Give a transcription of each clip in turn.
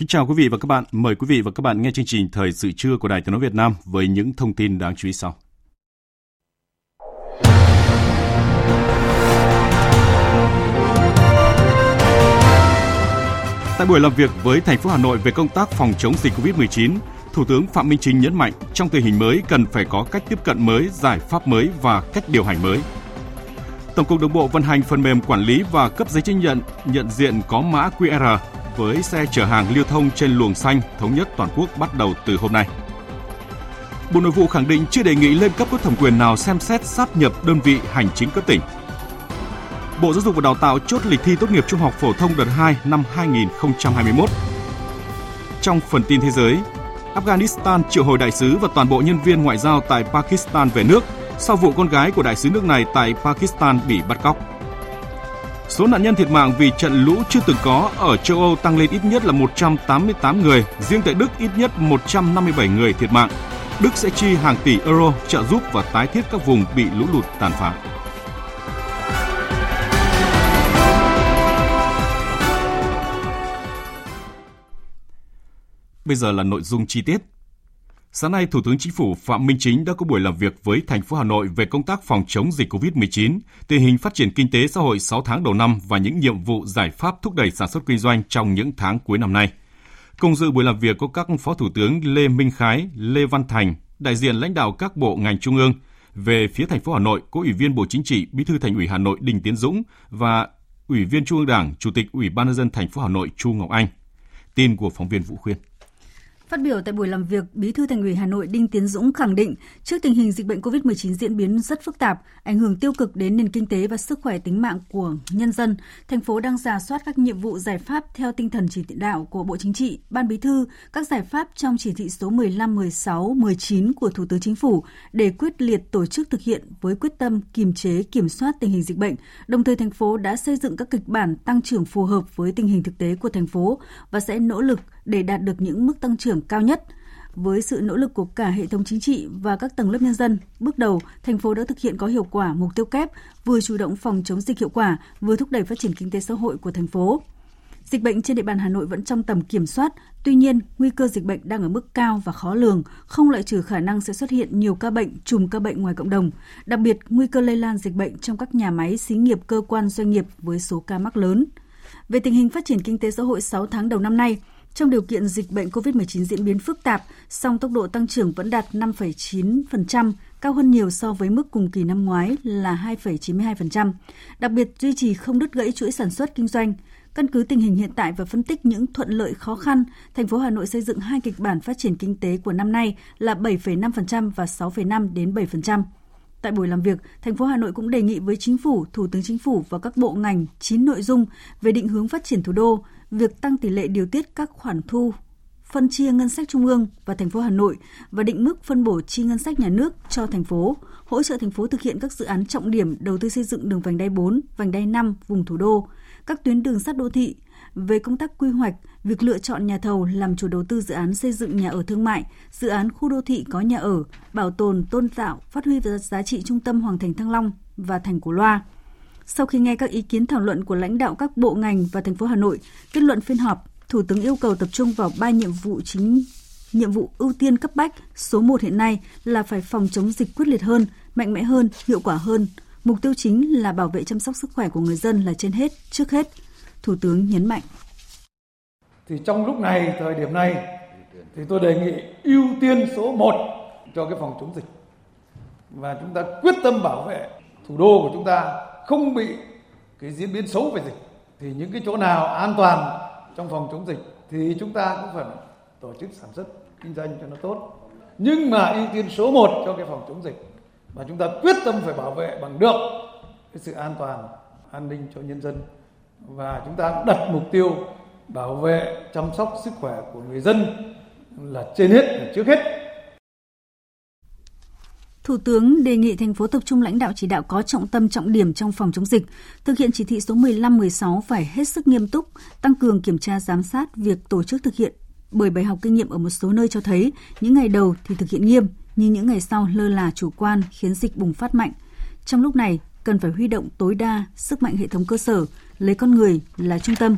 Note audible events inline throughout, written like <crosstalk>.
Kính chào quý vị và các bạn. Mời quý vị và các bạn nghe chương trình Thời sự trưa của Đài Tiếng nói Việt Nam với những thông tin đáng chú ý sau. Tại buổi làm việc với thành phố Hà Nội về công tác phòng chống dịch COVID-19, Thủ tướng Phạm Minh Chính nhấn mạnh trong tình hình mới cần phải có cách tiếp cận mới, giải pháp mới và cách điều hành mới. Tổng cục Đường bộ vận hành phần mềm quản lý và cấp giấy chứng nhận nhận diện có mã QR với xe chở hàng lưu thông trên luồng xanh thống nhất toàn quốc bắt đầu từ hôm nay. Bộ Nội vụ khẳng định chưa đề nghị lên cấp có thẩm quyền nào xem xét sáp nhập đơn vị hành chính cấp tỉnh. Bộ Giáo dục và Đào tạo chốt lịch thi tốt nghiệp trung học phổ thông đợt 2 năm 2021. Trong phần tin thế giới, Afghanistan triệu hồi đại sứ và toàn bộ nhân viên ngoại giao tại Pakistan về nước sau vụ con gái của đại sứ nước này tại Pakistan bị bắt cóc. Số nạn nhân thiệt mạng vì trận lũ chưa từng có ở châu Âu tăng lên ít nhất là 188 người, riêng tại Đức ít nhất 157 người thiệt mạng. Đức sẽ chi hàng tỷ euro trợ giúp và tái thiết các vùng bị lũ lụt tàn phá. Bây giờ là nội dung chi tiết. Sáng nay, Thủ tướng Chính phủ Phạm Minh Chính đã có buổi làm việc với thành phố Hà Nội về công tác phòng chống dịch COVID-19, tình hình phát triển kinh tế xã hội 6 tháng đầu năm và những nhiệm vụ giải pháp thúc đẩy sản xuất kinh doanh trong những tháng cuối năm nay. Cùng dự buổi làm việc có các Phó Thủ tướng Lê Minh Khái, Lê Văn Thành, đại diện lãnh đạo các bộ ngành trung ương. Về phía thành phố Hà Nội, có Ủy viên Bộ Chính trị, Bí thư Thành ủy Hà Nội Đinh Tiến Dũng và Ủy viên Trung ương Đảng, Chủ tịch Ủy ban nhân dân thành phố Hà Nội Chu Ngọc Anh. Tin của phóng viên Vũ Khuyên. Phát biểu tại buổi làm việc, Bí thư Thành ủy Hà Nội Đinh Tiến Dũng khẳng định, trước tình hình dịch bệnh COVID-19 diễn biến rất phức tạp, ảnh hưởng tiêu cực đến nền kinh tế và sức khỏe tính mạng của nhân dân, thành phố đang giả soát các nhiệm vụ giải pháp theo tinh thần chỉ đạo của Bộ Chính trị, Ban Bí thư, các giải pháp trong chỉ thị số 15, 16, 19 của Thủ tướng Chính phủ để quyết liệt tổ chức thực hiện với quyết tâm kiềm chế, kiểm soát tình hình dịch bệnh. Đồng thời thành phố đã xây dựng các kịch bản tăng trưởng phù hợp với tình hình thực tế của thành phố và sẽ nỗ lực để đạt được những mức tăng trưởng cao nhất. Với sự nỗ lực của cả hệ thống chính trị và các tầng lớp nhân dân, bước đầu, thành phố đã thực hiện có hiệu quả mục tiêu kép, vừa chủ động phòng chống dịch hiệu quả, vừa thúc đẩy phát triển kinh tế xã hội của thành phố. Dịch bệnh trên địa bàn Hà Nội vẫn trong tầm kiểm soát, tuy nhiên nguy cơ dịch bệnh đang ở mức cao và khó lường, không loại trừ khả năng sẽ xuất hiện nhiều ca bệnh, trùm ca bệnh ngoài cộng đồng, đặc biệt nguy cơ lây lan dịch bệnh trong các nhà máy, xí nghiệp, cơ quan, doanh nghiệp với số ca mắc lớn. Về tình hình phát triển kinh tế xã hội 6 tháng đầu năm nay, trong điều kiện dịch bệnh COVID-19 diễn biến phức tạp, song tốc độ tăng trưởng vẫn đạt 5,9%, cao hơn nhiều so với mức cùng kỳ năm ngoái là 2,92%. Đặc biệt duy trì không đứt gãy chuỗi sản xuất kinh doanh. Căn cứ tình hình hiện tại và phân tích những thuận lợi khó khăn, thành phố Hà Nội xây dựng hai kịch bản phát triển kinh tế của năm nay là 7,5% và 6,5 đến 7%. Tại buổi làm việc, thành phố Hà Nội cũng đề nghị với chính phủ, thủ tướng chính phủ và các bộ ngành chín nội dung về định hướng phát triển thủ đô, việc tăng tỷ lệ điều tiết các khoản thu phân chia ngân sách trung ương và thành phố Hà Nội và định mức phân bổ chi ngân sách nhà nước cho thành phố, hỗ trợ thành phố thực hiện các dự án trọng điểm đầu tư xây dựng đường vành đai 4, vành đai 5 vùng thủ đô, các tuyến đường sắt đô thị, về công tác quy hoạch, việc lựa chọn nhà thầu làm chủ đầu tư dự án xây dựng nhà ở thương mại, dự án khu đô thị có nhà ở, bảo tồn, tôn tạo, phát huy giá trị trung tâm Hoàng Thành Thăng Long và thành Cổ Loa. Sau khi nghe các ý kiến thảo luận của lãnh đạo các bộ ngành và thành phố Hà Nội, kết luận phiên họp, Thủ tướng yêu cầu tập trung vào ba nhiệm vụ chính nhiệm vụ ưu tiên cấp bách số 1 hiện nay là phải phòng chống dịch quyết liệt hơn, mạnh mẽ hơn, hiệu quả hơn. Mục tiêu chính là bảo vệ chăm sóc sức khỏe của người dân là trên hết, trước hết. Thủ tướng nhấn mạnh. Thì trong lúc này, thời điểm này, thì tôi đề nghị ưu tiên số 1 cho cái phòng chống dịch. Và chúng ta quyết tâm bảo vệ thủ đô của chúng ta không bị cái diễn biến xấu về dịch, thì những cái chỗ nào an toàn trong phòng chống dịch thì chúng ta cũng phải tổ chức sản xuất kinh doanh cho nó tốt. Nhưng mà ưu tiên số 1 cho cái phòng chống dịch và chúng ta quyết tâm phải bảo vệ bằng được cái sự an toàn, an ninh cho nhân dân. Và chúng ta cũng đặt mục tiêu bảo vệ, chăm sóc sức khỏe của người dân là trên hết, là trước hết. Thủ tướng đề nghị thành phố tập trung lãnh đạo chỉ đạo có trọng tâm trọng điểm trong phòng chống dịch, thực hiện chỉ thị số 15-16 phải hết sức nghiêm túc, tăng cường kiểm tra giám sát việc tổ chức thực hiện. Bởi bài học kinh nghiệm ở một số nơi cho thấy, những ngày đầu thì thực hiện nghiêm, nhưng những ngày sau lơ là chủ quan khiến dịch bùng phát mạnh. Trong lúc này, cần phải huy động tối đa sức mạnh hệ thống cơ sở, lấy con người là trung tâm,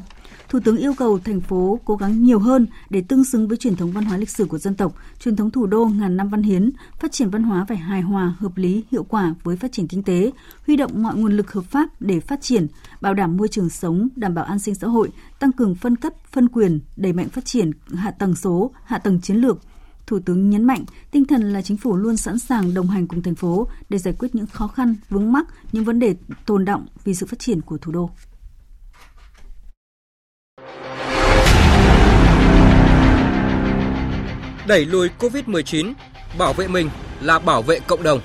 Thủ tướng yêu cầu thành phố cố gắng nhiều hơn để tương xứng với truyền thống văn hóa lịch sử của dân tộc, truyền thống thủ đô ngàn năm văn hiến, phát triển văn hóa phải hài hòa, hợp lý, hiệu quả với phát triển kinh tế, huy động mọi nguồn lực hợp pháp để phát triển, bảo đảm môi trường sống, đảm bảo an sinh xã hội, tăng cường phân cấp, phân quyền, đẩy mạnh phát triển hạ tầng số, hạ tầng chiến lược, Thủ tướng nhấn mạnh tinh thần là chính phủ luôn sẵn sàng đồng hành cùng thành phố để giải quyết những khó khăn, vướng mắc, những vấn đề tồn động vì sự phát triển của thủ đô. Đẩy lùi Covid-19, bảo vệ mình là bảo vệ cộng đồng.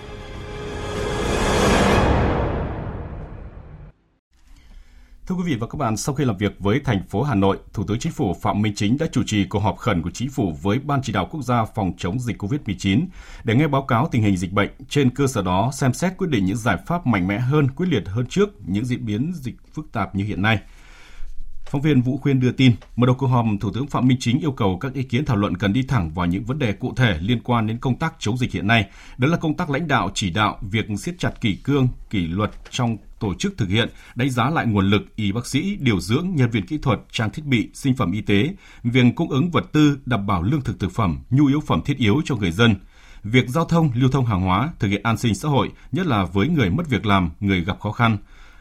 Thưa quý vị và các bạn, sau khi làm việc với thành phố Hà Nội, Thủ tướng Chính phủ Phạm Minh Chính đã chủ trì cuộc họp khẩn của Chính phủ với Ban chỉ đạo quốc gia phòng chống dịch COVID-19 để nghe báo cáo tình hình dịch bệnh. Trên cơ sở đó, xem xét quyết định những giải pháp mạnh mẽ hơn, quyết liệt hơn trước những diễn biến dịch phức tạp như hiện nay – Phóng viên Vũ Khuyên đưa tin, mở đầu cuộc họp, Thủ tướng Phạm Minh Chính yêu cầu các ý kiến thảo luận cần đi thẳng vào những vấn đề cụ thể liên quan đến công tác chống dịch hiện nay, đó là công tác lãnh đạo chỉ đạo việc siết chặt kỷ cương, kỷ luật trong tổ chức thực hiện, đánh giá lại nguồn lực y bác sĩ, điều dưỡng, nhân viên kỹ thuật, trang thiết bị, sinh phẩm y tế, việc cung ứng vật tư, đảm bảo lương thực thực phẩm, nhu yếu phẩm thiết yếu cho người dân, việc giao thông, lưu thông hàng hóa, thực hiện an sinh xã hội, nhất là với người mất việc làm, người gặp khó khăn,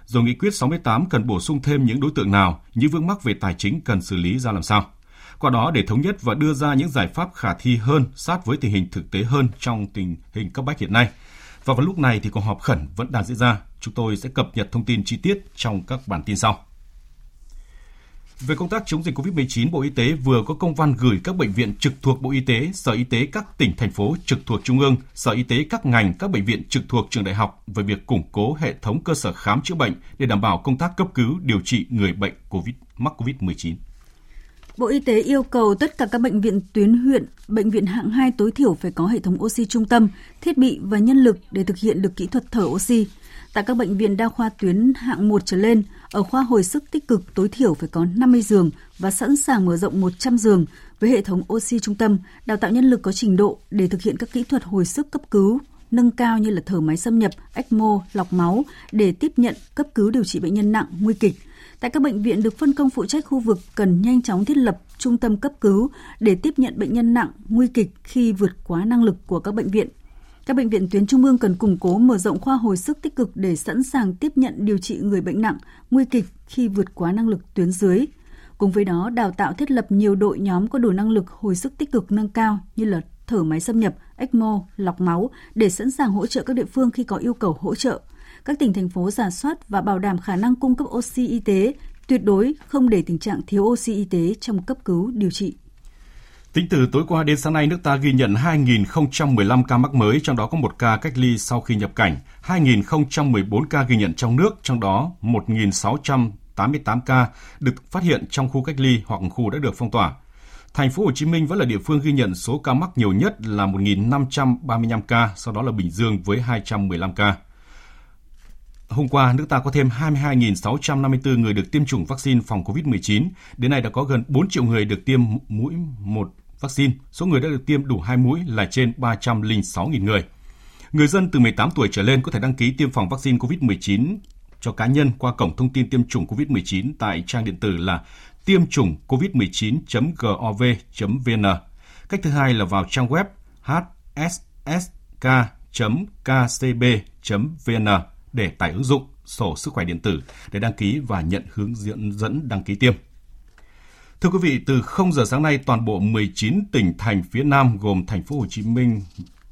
rồi nghị quyết 68 cần bổ sung thêm những đối tượng nào, những vướng mắc về tài chính cần xử lý ra làm sao. Qua đó để thống nhất và đưa ra những giải pháp khả thi hơn, sát với tình hình thực tế hơn trong tình hình cấp bách hiện nay. Và vào lúc này thì cuộc họp khẩn vẫn đang diễn ra. Chúng tôi sẽ cập nhật thông tin chi tiết trong các bản tin sau. Về công tác chống dịch COVID-19, Bộ Y tế vừa có công văn gửi các bệnh viện trực thuộc Bộ Y tế, Sở Y tế các tỉnh, thành phố trực thuộc Trung ương, Sở Y tế các ngành, các bệnh viện trực thuộc trường đại học về việc củng cố hệ thống cơ sở khám chữa bệnh để đảm bảo công tác cấp cứu, điều trị người bệnh COVID mắc COVID-19. Bộ Y tế yêu cầu tất cả các bệnh viện tuyến huyện, bệnh viện hạng 2 tối thiểu phải có hệ thống oxy trung tâm, thiết bị và nhân lực để thực hiện được kỹ thuật thở oxy. Tại các bệnh viện đa khoa tuyến hạng 1 trở lên, ở khoa hồi sức tích cực tối thiểu phải có 50 giường và sẵn sàng mở rộng 100 giường với hệ thống oxy trung tâm, đào tạo nhân lực có trình độ để thực hiện các kỹ thuật hồi sức cấp cứu, nâng cao như là thở máy xâm nhập, ECMO, lọc máu để tiếp nhận cấp cứu điều trị bệnh nhân nặng, nguy kịch. Tại các bệnh viện được phân công phụ trách khu vực cần nhanh chóng thiết lập trung tâm cấp cứu để tiếp nhận bệnh nhân nặng, nguy kịch khi vượt quá năng lực của các bệnh viện. Các bệnh viện tuyến trung ương cần củng cố mở rộng khoa hồi sức tích cực để sẵn sàng tiếp nhận điều trị người bệnh nặng, nguy kịch khi vượt quá năng lực tuyến dưới. Cùng với đó, đào tạo thiết lập nhiều đội nhóm có đủ năng lực hồi sức tích cực nâng cao như là thở máy xâm nhập, ECMO, lọc máu để sẵn sàng hỗ trợ các địa phương khi có yêu cầu hỗ trợ. Các tỉnh thành phố giả soát và bảo đảm khả năng cung cấp oxy y tế, tuyệt đối không để tình trạng thiếu oxy y tế trong cấp cứu điều trị. Tính từ tối qua đến sáng nay, nước ta ghi nhận 2.015 ca mắc mới, trong đó có một ca cách ly sau khi nhập cảnh, 2.014 ca ghi nhận trong nước, trong đó 1.688 ca được phát hiện trong khu cách ly hoặc khu đã được phong tỏa. Thành phố Hồ Chí Minh vẫn là địa phương ghi nhận số ca mắc nhiều nhất là 1.535 ca, sau đó là Bình Dương với 215 ca. Hôm qua, nước ta có thêm 22.654 người được tiêm chủng vaccine phòng COVID-19. Đến nay đã có gần 4 triệu người được tiêm mũi một vaccine, số người đã được tiêm đủ hai mũi là trên 306.000 người. Người dân từ 18 tuổi trở lên có thể đăng ký tiêm phòng vaccine COVID-19 cho cá nhân qua cổng thông tin tiêm chủng COVID-19 tại trang điện tử là tiêm chủng covid19.gov.vn. Cách thứ hai là vào trang web hssk.kcb.vn để tải ứng dụng sổ sức khỏe điện tử để đăng ký và nhận hướng dẫn đăng ký tiêm. Thưa quý vị, từ 0 giờ sáng nay, toàn bộ 19 tỉnh thành phía Nam gồm thành phố Hồ Chí Minh,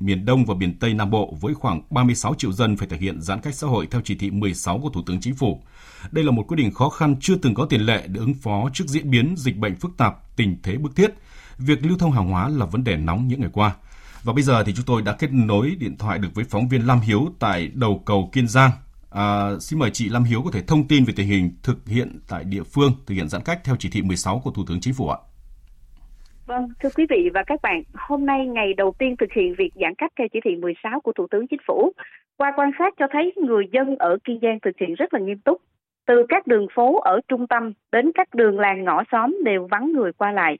miền Đông và miền Tây Nam Bộ với khoảng 36 triệu dân phải thực hiện giãn cách xã hội theo chỉ thị 16 của Thủ tướng Chính phủ. Đây là một quyết định khó khăn chưa từng có tiền lệ để ứng phó trước diễn biến dịch bệnh phức tạp, tình thế bức thiết. Việc lưu thông hàng hóa là vấn đề nóng những ngày qua. Và bây giờ thì chúng tôi đã kết nối điện thoại được với phóng viên Lam Hiếu tại đầu cầu Kiên Giang. À, xin mời chị Lam Hiếu có thể thông tin về tình hình thực hiện tại địa phương thực hiện giãn cách theo chỉ thị 16 của Thủ tướng Chính phủ ạ. Vâng, thưa quý vị và các bạn, hôm nay ngày đầu tiên thực hiện việc giãn cách theo chỉ thị 16 của Thủ tướng Chính phủ. Qua quan sát cho thấy người dân ở Kiên Giang thực hiện rất là nghiêm túc. Từ các đường phố ở trung tâm đến các đường làng ngõ xóm đều vắng người qua lại.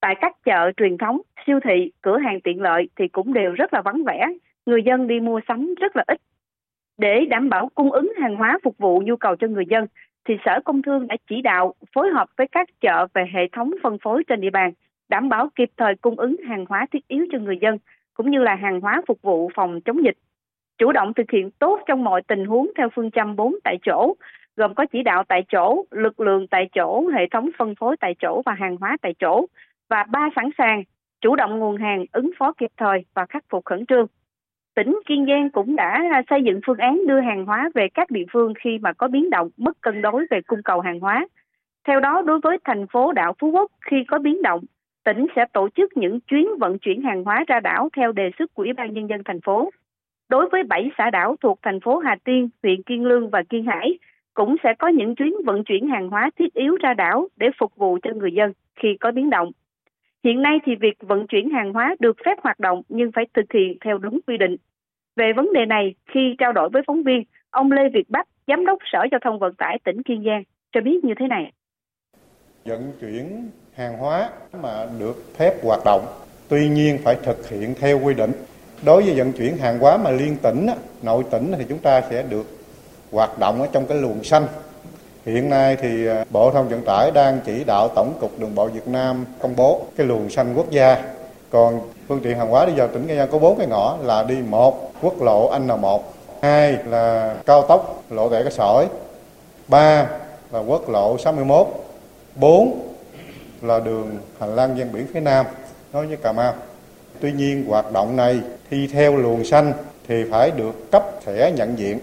Tại các chợ truyền thống, siêu thị, cửa hàng tiện lợi thì cũng đều rất là vắng vẻ. Người dân đi mua sắm rất là ít. Để đảm bảo cung ứng hàng hóa phục vụ nhu cầu cho người dân, thì Sở Công Thương đã chỉ đạo phối hợp với các chợ về hệ thống phân phối trên địa bàn đảm bảo kịp thời cung ứng hàng hóa thiết yếu cho người dân, cũng như là hàng hóa phục vụ phòng chống dịch. Chủ động thực hiện tốt trong mọi tình huống theo phương châm 4 tại chỗ, gồm có chỉ đạo tại chỗ, lực lượng tại chỗ, hệ thống phân phối tại chỗ và hàng hóa tại chỗ, và ba sẵn sàng, chủ động nguồn hàng, ứng phó kịp thời và khắc phục khẩn trương. Tỉnh Kiên Giang cũng đã à, xây dựng phương án đưa hàng hóa về các địa phương khi mà có biến động, mất cân đối về cung cầu hàng hóa. Theo đó, đối với thành phố đảo Phú Quốc khi có biến động, tỉnh sẽ tổ chức những chuyến vận chuyển hàng hóa ra đảo theo đề xuất của Ủy ban Nhân dân thành phố. Đối với 7 xã đảo thuộc thành phố Hà Tiên, huyện Kiên Lương và Kiên Hải, cũng sẽ có những chuyến vận chuyển hàng hóa thiết yếu ra đảo để phục vụ cho người dân khi có biến động. Hiện nay thì việc vận chuyển hàng hóa được phép hoạt động nhưng phải thực hiện theo đúng quy định. Về vấn đề này, khi trao đổi với phóng viên, ông Lê Việt Bắc, Giám đốc Sở Giao thông Vận tải tỉnh Kiên Giang, cho biết như thế này. Vận chuyển hàng hóa mà được phép hoạt động tuy nhiên phải thực hiện theo quy định đối với vận chuyển hàng hóa mà liên tỉnh nội tỉnh thì chúng ta sẽ được hoạt động ở trong cái luồng xanh hiện nay thì à, bộ thông vận tải đang chỉ đạo tổng cục đường bộ việt nam công bố cái luồng xanh quốc gia còn phương tiện hàng hóa đi vào tỉnh Nghệ An có bốn cái ngõ là đi một, quốc lộ N1 hai là cao tốc, lộ rẽ cái sỏi ba là quốc lộ 61 bốn là đường hành lang ven biển phía Nam, nói với Cà Mau. Tuy nhiên, hoạt động này thi theo luồng xanh thì phải được cấp thẻ nhận diện.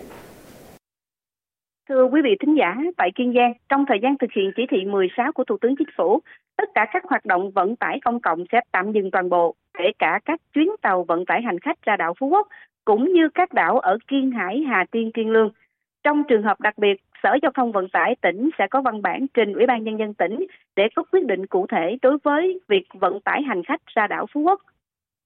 Thưa quý vị thính giả, tại Kiên Giang, trong thời gian thực hiện chỉ thị 16 của Thủ tướng Chính phủ, tất cả các hoạt động vận tải công cộng sẽ tạm dừng toàn bộ, kể cả các chuyến tàu vận tải hành khách ra đảo Phú Quốc, cũng như các đảo ở Kiên Hải, Hà Tiên, Kiên Lương. Trong trường hợp đặc biệt, Sở Giao thông Vận tải tỉnh sẽ có văn bản trình Ủy ban Nhân dân tỉnh để có quyết định cụ thể đối với việc vận tải hành khách ra đảo Phú Quốc.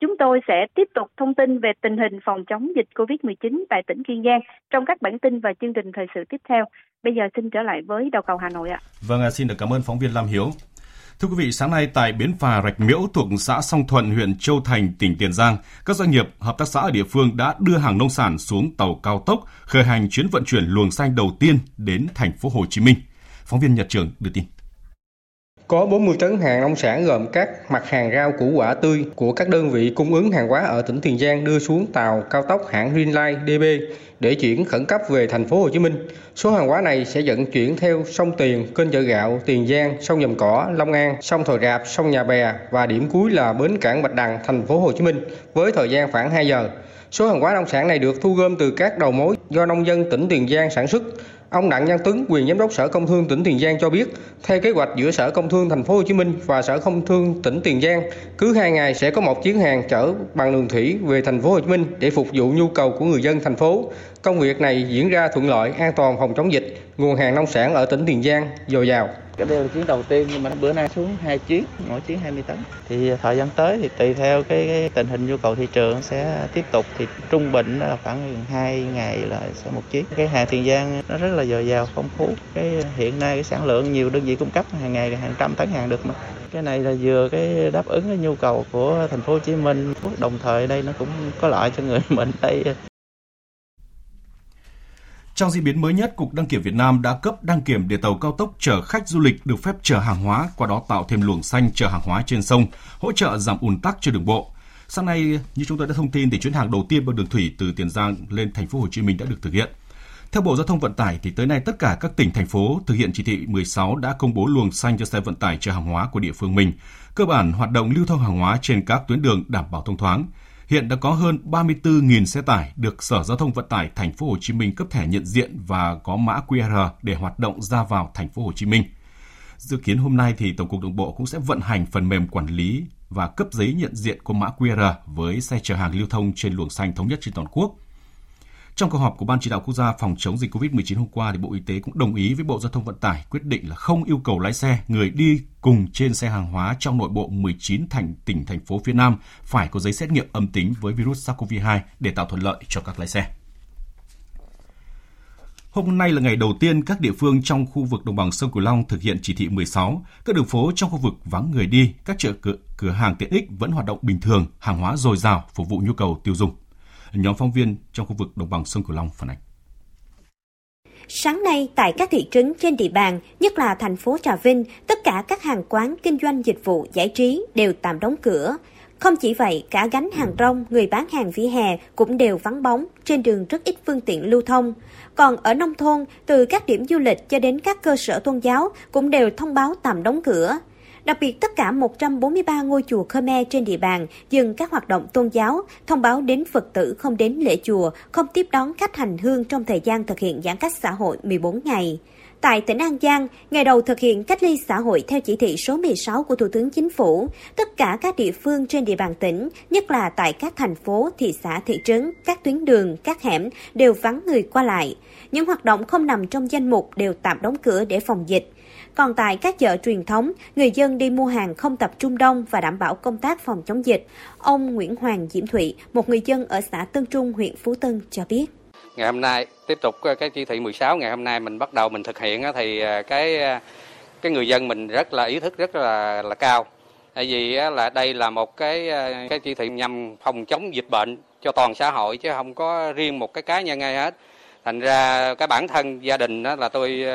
Chúng tôi sẽ tiếp tục thông tin về tình hình phòng chống dịch COVID-19 tại tỉnh Kiên Giang trong các bản tin và chương trình thời sự tiếp theo. Bây giờ xin trở lại với đầu cầu Hà Nội ạ. Vâng, xin được cảm ơn phóng viên Lam Hiếu. Thưa quý vị, sáng nay tại bến phà Rạch Miễu thuộc xã Song Thuận, huyện Châu Thành, tỉnh Tiền Giang, các doanh nghiệp, hợp tác xã ở địa phương đã đưa hàng nông sản xuống tàu cao tốc, khởi hành chuyến vận chuyển luồng xanh đầu tiên đến thành phố Hồ Chí Minh. Phóng viên Nhật Trường đưa tin. Có 40 tấn hàng nông sản gồm các mặt hàng rau củ quả tươi của các đơn vị cung ứng hàng hóa ở tỉnh Tiền Giang đưa xuống tàu cao tốc hãng Greenline DB để chuyển khẩn cấp về thành phố Hồ Chí Minh. Số hàng hóa này sẽ vận chuyển theo sông Tiền, kênh chợ gạo, Tiền Giang, sông Dầm Cỏ, Long An, sông Thòi Rạp, sông Nhà Bè và điểm cuối là bến cảng Bạch Đằng, thành phố Hồ Chí Minh với thời gian khoảng 2 giờ. Số hàng hóa nông sản này được thu gom từ các đầu mối do nông dân tỉnh Tiền Giang sản xuất. Ông Đặng Văn Tuấn, quyền giám đốc Sở Công Thương tỉnh Tiền Giang cho biết, theo kế hoạch giữa Sở Công Thương thành phố Hồ Chí Minh và Sở Công Thương tỉnh Tiền Giang, cứ hai ngày sẽ có một chuyến hàng chở bằng đường thủy về thành phố Hồ Chí Minh để phục vụ nhu cầu của người dân thành phố. Công việc này diễn ra thuận lợi, an toàn phòng chống dịch, nguồn hàng nông sản ở tỉnh Tiền Giang dồi dào. Cái đây là chuyến đầu tiên nhưng mà bữa nay xuống hai chuyến, mỗi chuyến 20 tấn. Thì à, thời gian tới thì tùy theo cái, cái tình hình nhu cầu thị trường sẽ tiếp tục thì trung bình là khoảng hai ngày là sẽ một chuyến. Cái hàng Tiền Giang nó rất là dồi dào, phong phú. Cái hiện nay cái sản lượng nhiều đơn vị cung cấp hàng ngày hàng trăm tấn hàng được mà. Cái này là vừa cái đáp ứng cái nhu cầu của thành phố Hồ Chí Minh, đồng thời đây nó cũng có lợi cho người <laughs> mình đây trong diễn biến mới nhất, Cục Đăng kiểm Việt Nam đã cấp đăng kiểm để tàu cao tốc chở khách du lịch được phép chở hàng hóa, qua đó tạo thêm luồng xanh chở hàng hóa trên sông, hỗ trợ giảm ùn tắc cho đường bộ. Sáng nay, như chúng tôi đã thông tin, thì chuyến hàng đầu tiên bằng đường thủy từ Tiền Giang lên thành phố Hồ Chí Minh đã được thực hiện. Theo Bộ Giao thông Vận tải thì tới nay tất cả các tỉnh thành phố thực hiện chỉ thị 16 đã công bố luồng xanh cho xe vận tải chở hàng hóa của địa phương mình. Cơ bản hoạt động lưu thông hàng hóa trên các tuyến đường đảm bảo thông thoáng. Hiện đã có hơn 34.000 xe tải được Sở Giao thông Vận tải Thành phố Hồ Chí Minh cấp thẻ nhận diện và có mã QR để hoạt động ra vào Thành phố Hồ Chí Minh. Dự kiến hôm nay thì Tổng cục Đường bộ cũng sẽ vận hành phần mềm quản lý và cấp giấy nhận diện có mã QR với xe chở hàng lưu thông trên luồng xanh thống nhất trên toàn quốc. Trong cuộc họp của Ban chỉ đạo quốc gia phòng chống dịch COVID-19 hôm qua thì Bộ Y tế cũng đồng ý với Bộ Giao thông Vận tải quyết định là không yêu cầu lái xe, người đi cùng trên xe hàng hóa trong nội bộ 19 thành tỉnh thành phố phía Nam phải có giấy xét nghiệm âm tính với virus SARS-CoV-2 để tạo thuận lợi cho các lái xe. Hôm nay là ngày đầu tiên các địa phương trong khu vực đồng bằng sông Cửu Long thực hiện chỉ thị 16. Các đường phố trong khu vực vắng người đi, các chợ cửa, cửa hàng tiện ích vẫn hoạt động bình thường, hàng hóa dồi dào phục vụ nhu cầu tiêu dùng. Nhóm phóng viên trong khu vực đồng bằng sông Cửu Long phản ánh. Sáng nay, tại các thị trấn trên địa bàn, nhất là thành phố Trà Vinh, tất cả các hàng quán kinh doanh dịch vụ giải trí đều tạm đóng cửa. Không chỉ vậy, cả gánh hàng rong, người bán hàng vỉa hè cũng đều vắng bóng, trên đường rất ít phương tiện lưu thông. Còn ở nông thôn, từ các điểm du lịch cho đến các cơ sở tôn giáo cũng đều thông báo tạm đóng cửa. Đặc biệt tất cả 143 ngôi chùa Khmer trên địa bàn dừng các hoạt động tôn giáo, thông báo đến Phật tử không đến lễ chùa, không tiếp đón khách hành hương trong thời gian thực hiện giãn cách xã hội 14 ngày. Tại tỉnh An Giang, ngày đầu thực hiện cách ly xã hội theo chỉ thị số 16 của Thủ tướng Chính phủ, tất cả các địa phương trên địa bàn tỉnh, nhất là tại các thành phố, thị xã, thị trấn, các tuyến đường, các hẻm đều vắng người qua lại. Những hoạt động không nằm trong danh mục đều tạm đóng cửa để phòng dịch. Còn tại các chợ truyền thống, người dân đi mua hàng không tập trung đông và đảm bảo công tác phòng chống dịch. Ông Nguyễn Hoàng Diễm Thụy, một người dân ở xã Tân Trung, huyện Phú Tân cho biết. Ngày hôm nay tiếp tục ờ, cái chỉ thị 16 ngày hôm nay mình bắt đầu mình thực hiện thì ờ, cái ờ, cái người dân mình rất là ý thức rất là là cao. Tại vì là đây là một cái cái chỉ thị nhằm phòng chống dịch bệnh cho toàn xã hội chứ không có riêng một cái cá nhân ai hết. Thành ra cái bản thân gia đình đó là tôi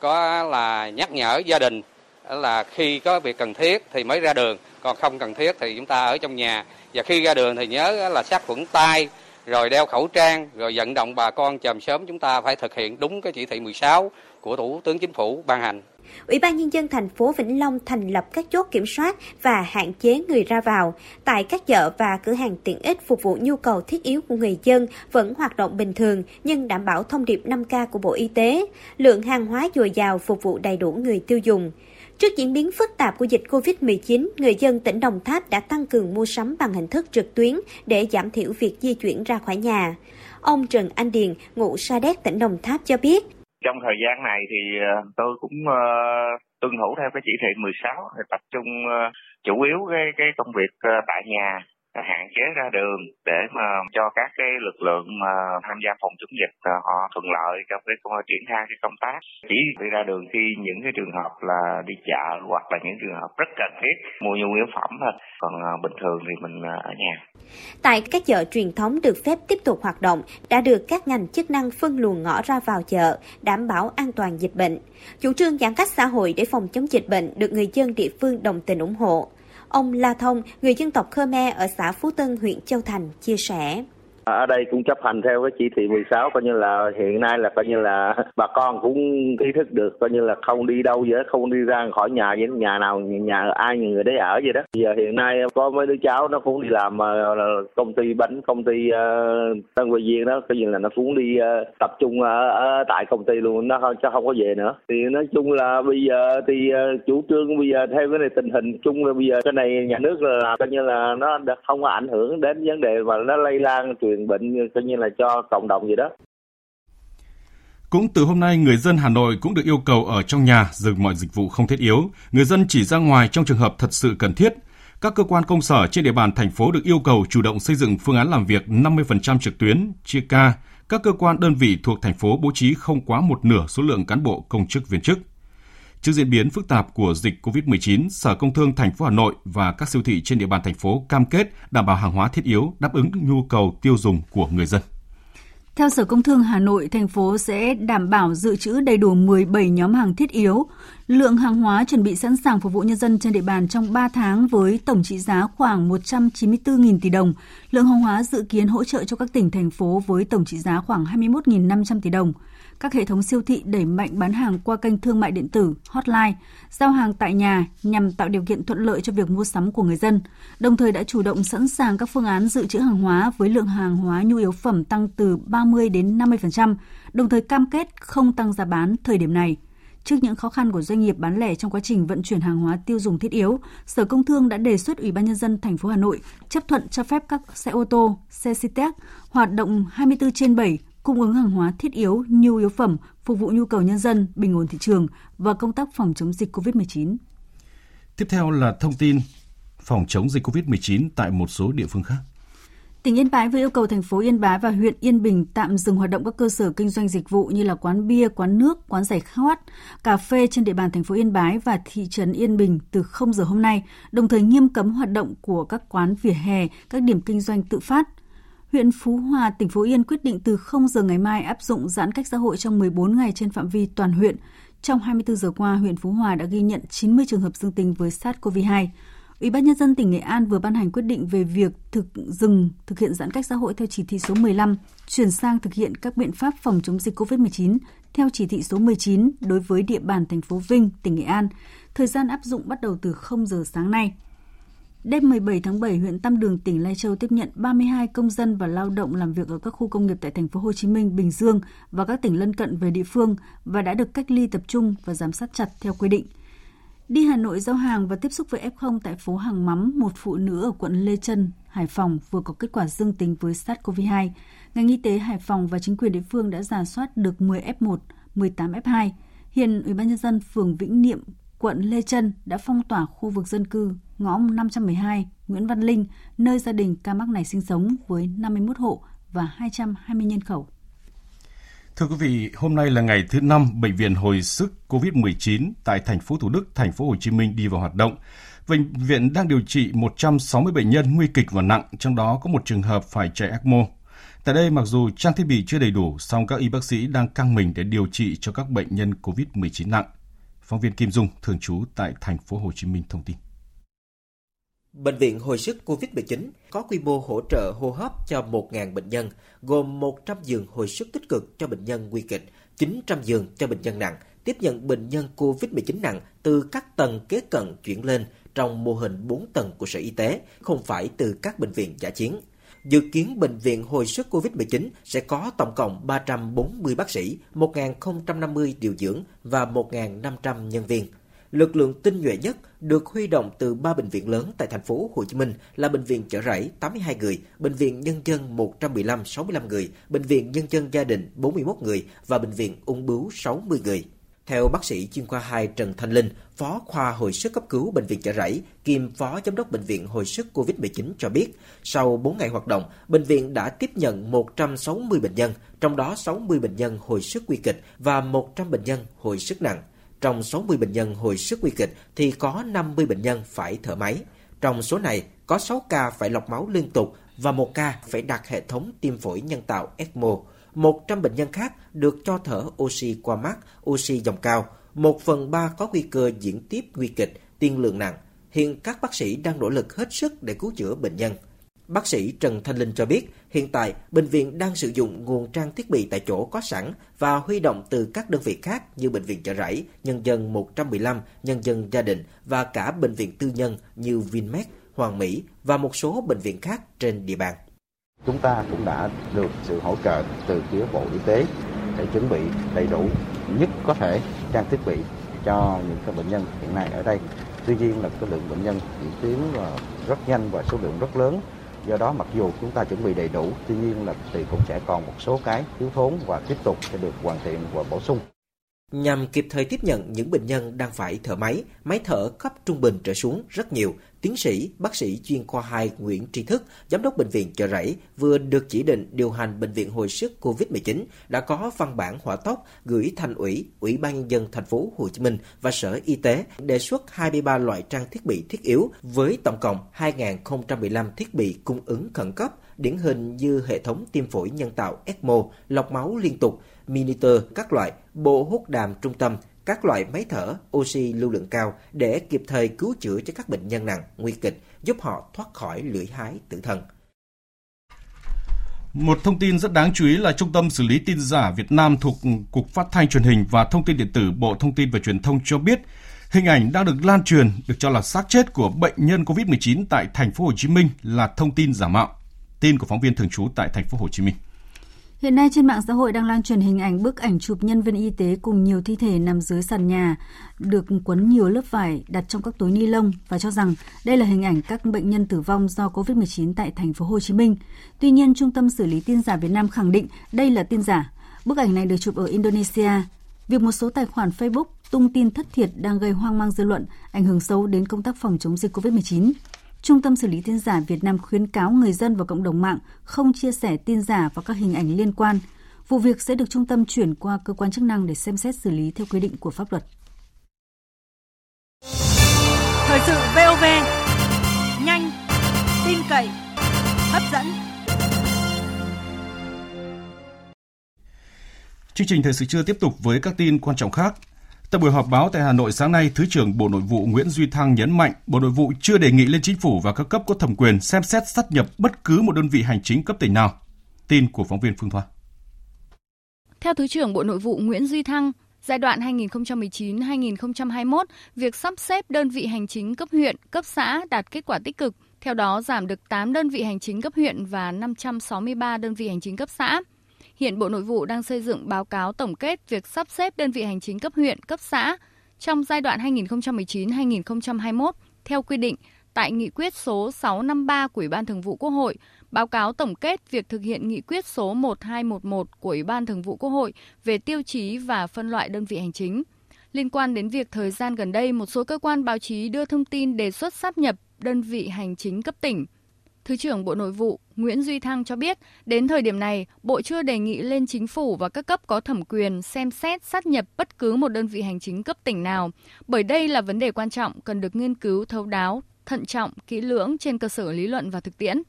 có là nhắc nhở gia đình là khi có việc cần thiết thì mới ra đường còn không cần thiết thì chúng ta ở trong nhà. Và khi ra đường thì nhớ là sát khuẩn tay rồi đeo khẩu trang, rồi vận động bà con chòm sớm chúng ta phải thực hiện đúng cái chỉ thị 16 của Thủ tướng Chính phủ ban hành. Ủy ban Nhân dân thành phố Vĩnh Long thành lập các chốt kiểm soát và hạn chế người ra vào. Tại các chợ và cửa hàng tiện ích phục vụ nhu cầu thiết yếu của người dân vẫn hoạt động bình thường nhưng đảm bảo thông điệp 5K của Bộ Y tế. Lượng hàng hóa dồi dào phục vụ đầy đủ người tiêu dùng. Trước diễn biến phức tạp của dịch COVID-19, người dân tỉnh Đồng Tháp đã tăng cường mua sắm bằng hình thức trực tuyến để giảm thiểu việc di chuyển ra khỏi nhà. Ông Trần Anh Điền, ngụ Sa Đéc, tỉnh Đồng Tháp cho biết. Trong thời gian này thì ờ, tôi cũng uh, tuân thủ theo cái chỉ thị 16 tập trung uh, chủ yếu cái cái công việc uh, tại nhà hạn chế ra đường để mà cho các cái lực lượng mà tham gia phòng chống dịch à, họ thuận lợi trong cái công triển khai cái công tác chỉ đi ra đường khi những cái trường hợp là đi chợ hoặc là những trường hợp rất cần thiết mua nhu yếu phẩm thôi còn à, bình thường thì mình à, ở nhà Tại các chợ truyền thống được phép tiếp tục hoạt động đã được các ngành chức năng phân luồng ngõ ra vào chợ, đảm bảo an toàn dịch bệnh. Chủ trương giãn cách xã hội để phòng chống dịch bệnh được người dân địa phương đồng tình ủng hộ. Ông La Thông, người dân tộc Khmer ở xã Phú Tân, huyện Châu Thành, chia sẻ. Ở đây cũng chấp hành theo cái chỉ thị 16 coi như là hiện nay là coi như là bà con cũng ý thức được coi như là không đi đâu vậy không đi ra khỏi nhà vậy nhà nào nhà ai người đấy ở vậy đó. Giờ hiện nay có mấy đứa cháu nó cũng đi làm ờ, công ty bánh công ty uh, Tân Quỳ Viên đó coi như là nó cũng đi uh, tập trung ở, ở tại công ty luôn nó không chứ không có về nữa. Thì nói chung là bây giờ thì uh, chủ trương bây giờ theo cái này tình hình chung là bây giờ cái này nhà nước là coi như là nó không có ảnh hưởng đến vấn đề mà nó lây lan truyền truyền bệnh coi như là cho cộng đồng gì đó. Cũng từ hôm nay, người dân Hà Nội cũng được yêu cầu ở trong nhà dừng mọi dịch vụ không thiết yếu. Người dân chỉ ra ngoài trong trường hợp thật sự cần thiết. Các cơ quan công sở trên địa bàn thành phố được yêu cầu chủ động xây dựng phương án làm việc 50% trực tuyến, chia ca. Các cơ quan đơn vị thuộc thành phố bố trí không quá một nửa số lượng cán bộ công chức viên chức. Trước diễn biến phức tạp của dịch COVID-19, Sở Công Thương thành phố Hà Nội và các siêu thị trên địa bàn thành phố cam kết đảm bảo hàng hóa thiết yếu đáp ứng nhu cầu tiêu dùng của người dân. Theo Sở Công Thương Hà Nội, thành phố sẽ đảm bảo dự trữ đầy đủ 17 nhóm hàng thiết yếu. Lượng hàng hóa chuẩn bị sẵn sàng phục vụ nhân dân trên địa bàn trong 3 tháng với tổng trị giá khoảng 194.000 tỷ đồng. Lượng hàng hóa dự kiến hỗ trợ cho các tỉnh, thành phố với tổng trị giá khoảng 21.500 tỷ đồng các hệ thống siêu thị đẩy mạnh bán hàng qua kênh thương mại điện tử, hotline, giao hàng tại nhà nhằm tạo điều kiện thuận lợi cho việc mua sắm của người dân, đồng thời đã chủ động sẵn sàng các phương án dự trữ hàng hóa với lượng hàng hóa nhu yếu phẩm tăng từ 30 đến 50%, đồng thời cam kết không tăng giá bán thời điểm này. Trước những khó khăn của doanh nghiệp bán lẻ trong quá trình vận chuyển hàng hóa tiêu dùng thiết yếu, Sở Công Thương đã đề xuất Ủy ban nhân dân thành phố Hà Nội chấp thuận cho phép các xe ô tô, xe Citec hoạt động 24 trên 7 cung ứng hàng hóa thiết yếu, nhu yếu phẩm, phục vụ nhu cầu nhân dân, bình ổn thị trường và công tác phòng chống dịch COVID-19. Tiếp theo là thông tin phòng chống dịch COVID-19 tại một số địa phương khác. Tỉnh Yên Bái vừa yêu cầu thành phố Yên Bái và huyện Yên Bình tạm dừng hoạt động các cơ sở kinh doanh dịch vụ như là quán bia, quán nước, quán giải khát, cà phê trên địa bàn thành phố Yên Bái và thị trấn Yên Bình từ 0 giờ hôm nay, đồng thời nghiêm cấm hoạt động của các quán vỉa hè, các điểm kinh doanh tự phát. Huyện Phú Hòa, tỉnh Phú Yên quyết định từ 0 giờ ngày mai áp dụng giãn cách xã hội trong 14 ngày trên phạm vi toàn huyện. Trong 24 giờ qua, huyện Phú Hòa đã ghi nhận 90 trường hợp dương tính với SARS-CoV-2. Ủy ban nhân dân tỉnh Nghệ An vừa ban hành quyết định về việc thực dừng thực hiện giãn cách xã hội theo chỉ thị số 15, chuyển sang thực hiện các biện pháp phòng chống dịch COVID-19 theo chỉ thị số 19 đối với địa bàn thành phố Vinh, tỉnh Nghệ An. Thời gian áp dụng bắt đầu từ 0 giờ sáng nay. Đêm 17 tháng 7, huyện Tam Đường, tỉnh Lai Châu tiếp nhận 32 công dân và lao động làm việc ở các khu công nghiệp tại thành phố Hồ Chí Minh, Bình Dương và các tỉnh lân cận về địa phương và đã được cách ly tập trung và giám sát chặt theo quy định. Đi Hà Nội giao hàng và tiếp xúc với F0 tại phố Hàng Mắm, một phụ nữ ở quận Lê Trân, Hải Phòng vừa có kết quả dương tính với SARS-CoV-2. Ngành y tế Hải Phòng và chính quyền địa phương đã giả soát được 10 F1, 18 F2. Hiện Ủy ban nhân dân phường Vĩnh Niệm, quận Lê Trân đã phong tỏa khu vực dân cư ngõ 512 Nguyễn Văn Linh, nơi gia đình ca mắc này sinh sống với 51 hộ và 220 nhân khẩu. Thưa quý vị, hôm nay là ngày thứ năm bệnh viện hồi sức COVID-19 tại thành phố Thủ Đức, thành phố Hồ Chí Minh đi vào hoạt động. Bệnh viện đang điều trị 160 bệnh nhân nguy kịch và nặng, trong đó có một trường hợp phải chạy ECMO. Tại đây, mặc dù trang thiết bị chưa đầy đủ, song các y bác sĩ đang căng mình để điều trị cho các bệnh nhân COVID-19 nặng. Phóng viên Kim Dung, thường trú tại thành phố Hồ Chí Minh thông tin. Bệnh viện hồi sức COVID-19 có quy mô hỗ trợ hô hấp cho 1.000 bệnh nhân, gồm 100 giường hồi sức tích cực cho bệnh nhân nguy kịch, 900 giường cho bệnh nhân nặng, tiếp nhận bệnh nhân COVID-19 nặng từ các tầng kế cận chuyển lên trong mô hình 4 tầng của Sở Y tế, không phải từ các bệnh viện giả chiến. Dự kiến bệnh viện hồi sức COVID-19 sẽ có tổng cộng 340 bác sĩ, 1.050 điều dưỡng và 1.500 nhân viên. Lực lượng tinh nhuệ nhất được huy động từ ba bệnh viện lớn tại thành phố Hồ Chí Minh là bệnh viện Chợ Rẫy 82 người, bệnh viện Nhân dân 115 65 người, bệnh viện Nhân dân gia đình 41 người và bệnh viện Ung bướu 60 người. Theo bác sĩ chuyên khoa 2 Trần Thanh Linh, phó khoa hồi sức cấp cứu bệnh viện Chợ Rẫy, kiêm phó giám đốc bệnh viện hồi sức COVID-19 cho biết, sau 4 ngày hoạt động, bệnh viện đã tiếp nhận 160 bệnh nhân, trong đó 60 bệnh nhân hồi sức nguy kịch và 100 bệnh nhân hồi sức nặng. Trong 60 bệnh nhân hồi sức nguy kịch thì có 50 bệnh nhân phải thở máy. Trong số này, có 6 ca phải lọc máu liên tục và một ca phải đặt hệ thống tim phổi nhân tạo ECMO. 100 bệnh nhân khác được cho thở oxy qua mắt, oxy dòng cao. Một phần ba có nguy cơ diễn tiếp nguy kịch, tiên lượng nặng. Hiện các bác sĩ đang nỗ lực hết sức để cứu chữa bệnh nhân. Bác sĩ Trần Thanh Linh cho biết, hiện tại bệnh viện đang sử dụng nguồn trang thiết bị tại chỗ có sẵn và huy động từ các đơn vị khác như bệnh viện Chợ Rẫy, Nhân dân 115, Nhân dân gia đình và cả bệnh viện tư nhân như Vinmed, Hoàng Mỹ và một số bệnh viện khác trên địa bàn. Chúng ta cũng đã được sự hỗ trợ từ phía Bộ Y tế để chuẩn bị đầy đủ nhất có thể trang thiết bị cho những cái bệnh nhân hiện nay ở đây. Tuy nhiên là cái lượng bệnh nhân diễn tiến rất nhanh và số lượng rất lớn do đó mặc dù chúng ta chuẩn bị đầy đủ, tuy nhiên là thì cũng sẽ còn một số cái thiếu thốn và tiếp tục sẽ được hoàn thiện và bổ sung nhằm kịp thời tiếp nhận những bệnh nhân đang phải thở máy, máy thở cấp trung bình trở xuống rất nhiều. Tiến sĩ, bác sĩ chuyên khoa 2 Nguyễn Tri Thức, giám đốc bệnh viện Chợ Rẫy vừa được chỉ định điều hành bệnh viện hồi sức COVID-19 đã có văn bản hỏa tốc gửi thành ủy, Ủy ban nhân dân thành phố Hồ Chí Minh và Sở Y tế đề xuất 23 loại trang thiết bị thiết yếu với tổng cộng 2.015 thiết bị cung ứng khẩn cấp, điển hình như hệ thống tiêm phổi nhân tạo ECMO, lọc máu liên tục, monitor các loại, bộ hút đàm trung tâm, các loại máy thở, oxy lưu lượng cao để kịp thời cứu chữa cho các bệnh nhân nặng, nguy kịch, giúp họ thoát khỏi lưỡi hái tử thần. Một thông tin rất đáng chú ý là Trung tâm xử lý tin giả Việt Nam thuộc Cục Phát thanh Truyền hình và Thông tin điện tử Bộ Thông tin và Truyền thông cho biết hình ảnh đang được lan truyền được cho là xác chết của bệnh nhân COVID-19 tại thành phố Hồ Chí Minh là thông tin giả mạo. Tin của phóng viên thường trú tại thành phố Hồ Chí Minh. Hiện nay trên mạng xã hội đang lan truyền hình ảnh bức ảnh chụp nhân viên y tế cùng nhiều thi thể nằm dưới sàn nhà, được quấn nhiều lớp vải đặt trong các túi ni lông và cho rằng đây là hình ảnh các bệnh nhân tử vong do COVID-19 tại thành phố Hồ Chí Minh. Tuy nhiên, Trung tâm xử lý tin giả Việt Nam khẳng định đây là tin giả. Bức ảnh này được chụp ở Indonesia. Việc một số tài khoản Facebook tung tin thất thiệt đang gây hoang mang dư luận, ảnh hưởng xấu đến công tác phòng chống dịch COVID-19. Trung tâm xử lý tin giả Việt Nam khuyến cáo người dân và cộng đồng mạng không chia sẻ tin giả và các hình ảnh liên quan. Vụ việc sẽ được trung tâm chuyển qua cơ quan chức năng để xem xét xử lý theo quy định của pháp luật. Thời sự VOV, nhanh, tin cậy, hấp dẫn. Chương trình thời sự trưa tiếp tục với các tin quan trọng khác. Tại buổi họp báo tại Hà Nội sáng nay, Thứ trưởng Bộ Nội vụ Nguyễn Duy Thăng nhấn mạnh Bộ Nội vụ chưa đề nghị lên chính phủ và các cấp có thẩm quyền xem xét sát nhập bất cứ một đơn vị hành chính cấp tỉnh nào. Tin của phóng viên Phương Thoa. Theo Thứ trưởng Bộ Nội vụ Nguyễn Duy Thăng, giai đoạn 2019-2021, việc sắp xếp đơn vị hành chính cấp huyện, cấp xã đạt kết quả tích cực. Theo đó, giảm được 8 đơn vị hành chính cấp huyện và 563 đơn vị hành chính cấp xã. Hiện Bộ Nội vụ đang xây dựng báo cáo tổng kết việc sắp xếp đơn vị hành chính cấp huyện, cấp xã trong giai đoạn 2019-2021 theo quy định tại nghị quyết số 653 của Ủy ban Thường vụ Quốc hội, báo cáo tổng kết việc thực hiện nghị quyết số 1211 của Ủy ban Thường vụ Quốc hội về tiêu chí và phân loại đơn vị hành chính. Liên quan đến việc thời gian gần đây, một số cơ quan báo chí đưa thông tin đề xuất sáp nhập đơn vị hành chính cấp tỉnh – Thứ trưởng Bộ Nội vụ Nguyễn Duy Thăng cho biết, đến thời điểm này, Bộ chưa đề nghị lên chính phủ và các cấp có thẩm quyền xem xét sát nhập bất cứ một đơn vị hành chính cấp tỉnh nào, bởi đây là vấn đề quan trọng cần được nghiên cứu thấu đáo, thận trọng, kỹ lưỡng trên cơ sở lý luận và thực tiễn.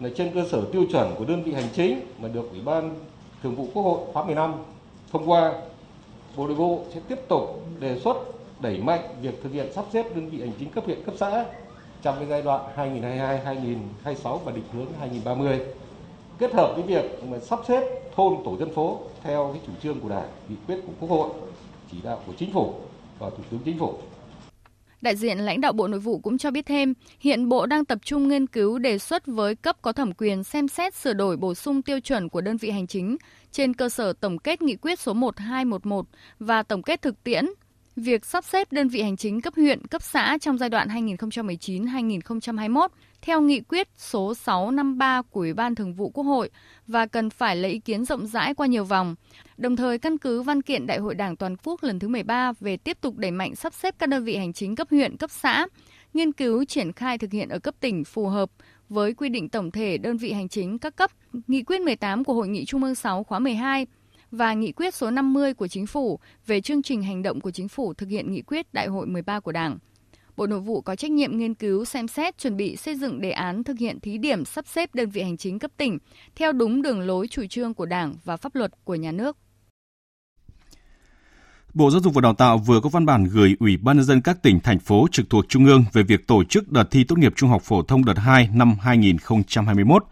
Là trên cơ sở tiêu chuẩn của đơn vị hành chính mà được Ủy ban Thường vụ Quốc hội khóa 15 thông qua, Bộ Nội vụ sẽ tiếp tục đề xuất đẩy mạnh việc thực hiện sắp xếp đơn vị hành chính cấp huyện cấp xã trong cái giai đoạn 2022-2026 và định hướng 2030 kết hợp với việc mà sắp xếp thôn tổ dân phố theo cái chủ trương của Đảng, nghị quyết của Quốc hội, chỉ đạo của Chính phủ và Thủ tướng Chính phủ. Đại diện lãnh đạo Bộ Nội vụ cũng cho biết thêm, hiện Bộ đang tập trung nghiên cứu đề xuất với cấp có thẩm quyền xem xét sửa đổi bổ sung tiêu chuẩn của đơn vị hành chính trên cơ sở tổng kết nghị quyết số 1211 và tổng kết thực tiễn việc sắp xếp đơn vị hành chính cấp huyện, cấp xã trong giai đoạn 2019-2021 theo nghị quyết số 653 của Ủy ban Thường vụ Quốc hội và cần phải lấy ý kiến rộng rãi qua nhiều vòng. Đồng thời căn cứ văn kiện Đại hội Đảng toàn quốc lần thứ 13 về tiếp tục đẩy mạnh sắp xếp các đơn vị hành chính cấp huyện, cấp xã, nghiên cứu triển khai thực hiện ở cấp tỉnh phù hợp với quy định tổng thể đơn vị hành chính các cấp, nghị quyết 18 của Hội nghị Trung ương 6 khóa 12 và nghị quyết số 50 của Chính phủ về chương trình hành động của Chính phủ thực hiện nghị quyết Đại hội 13 của Đảng. Bộ Nội vụ có trách nhiệm nghiên cứu, xem xét, chuẩn bị xây dựng đề án thực hiện thí điểm sắp xếp đơn vị hành chính cấp tỉnh theo đúng đường lối chủ trương của Đảng và pháp luật của nhà nước. Bộ Giáo dục và Đào tạo vừa có văn bản gửi Ủy ban nhân dân các tỉnh thành phố trực thuộc trung ương về việc tổ chức đợt thi tốt nghiệp trung học phổ thông đợt 2 năm 2021.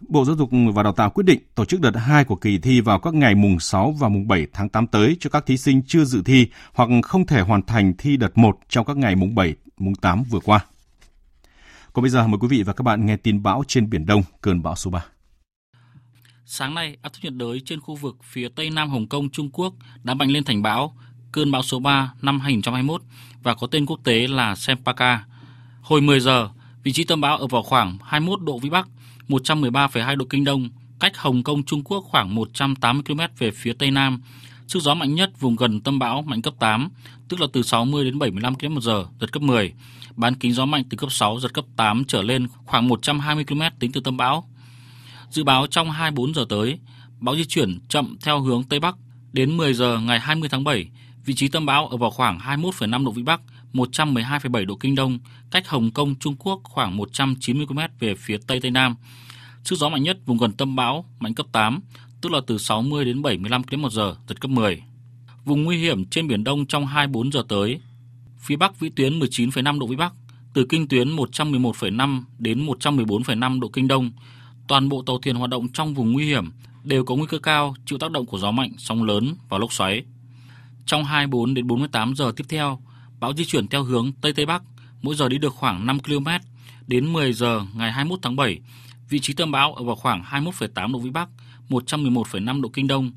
Bộ Giáo dục và Đào tạo quyết định tổ chức đợt 2 của kỳ thi vào các ngày mùng 6 và mùng 7 tháng 8 tới cho các thí sinh chưa dự thi hoặc không thể hoàn thành thi đợt 1 trong các ngày mùng 7, mùng 8 vừa qua. Còn bây giờ mời quý vị và các bạn nghe tin bão trên Biển Đông, cơn bão số 3. Sáng nay, áp thấp nhiệt đới trên khu vực phía tây nam Hồng Kông, Trung Quốc đã mạnh lên thành bão, cơn bão số 3 năm 2021 và có tên quốc tế là Sempaka. Hồi 10 giờ, vị trí tâm bão ở vào khoảng 21 độ vĩ Bắc, 113,2 độ kinh đông, cách Hồng Kông Trung Quốc khoảng 180 km về phía tây nam. Sức gió mạnh nhất vùng gần tâm bão mạnh cấp 8, tức là từ 60 đến 75 km h giật cấp 10. Bán kính gió mạnh từ cấp 6 giật cấp 8 trở lên khoảng 120 km tính từ tâm bão. Dự báo trong 24 giờ tới, bão di chuyển chậm theo hướng tây bắc đến 10 giờ ngày 20 tháng 7, vị trí tâm bão ở vào khoảng 21,5 độ vĩ bắc, 112,7 độ kinh đông, cách Hồng Kông, Trung Quốc khoảng 190 km về phía tây tây nam. Sức gió mạnh nhất vùng gần tâm bão mạnh cấp 8, tức là từ 60 đến 75 km một giờ, giật cấp 10. Vùng nguy hiểm trên biển Đông trong 24 giờ tới. Phía Bắc vĩ tuyến 19,5 độ vĩ Bắc, từ kinh tuyến 111,5 đến 114,5 độ kinh đông, toàn bộ tàu thuyền hoạt động trong vùng nguy hiểm đều có nguy cơ cao chịu tác động của gió mạnh, sóng lớn và lốc xoáy. Trong 24 đến 48 giờ tiếp theo, bão di chuyển theo hướng Tây Tây Bắc, mỗi giờ đi được khoảng 5 km. Đến 10 giờ ngày 21 tháng 7, vị trí tâm bão ở vào khoảng 21,8 độ Vĩ Bắc, 111,5 độ Kinh Đông,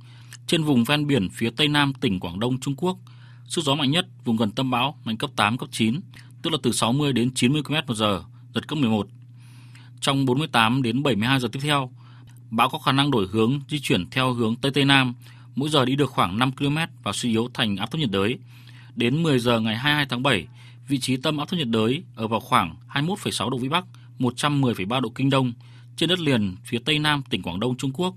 trên vùng ven biển phía Tây Nam tỉnh Quảng Đông Trung Quốc. Sức gió mạnh nhất vùng gần tâm bão mạnh cấp 8, cấp 9, tức là từ 60 đến 90 km một giờ, giật cấp 11. Trong 48 đến 72 giờ tiếp theo, bão có khả năng đổi hướng di chuyển theo hướng Tây Tây Nam, mỗi giờ đi được khoảng 5 km và suy yếu thành áp thấp nhiệt đới. Đến 10 giờ ngày 22 tháng 7, vị trí tâm áp thấp nhiệt đới ở vào khoảng 21,6 độ Vĩ Bắc, 110,3 độ Kinh Đông, trên đất liền phía Tây Nam tỉnh Quảng Đông Trung Quốc.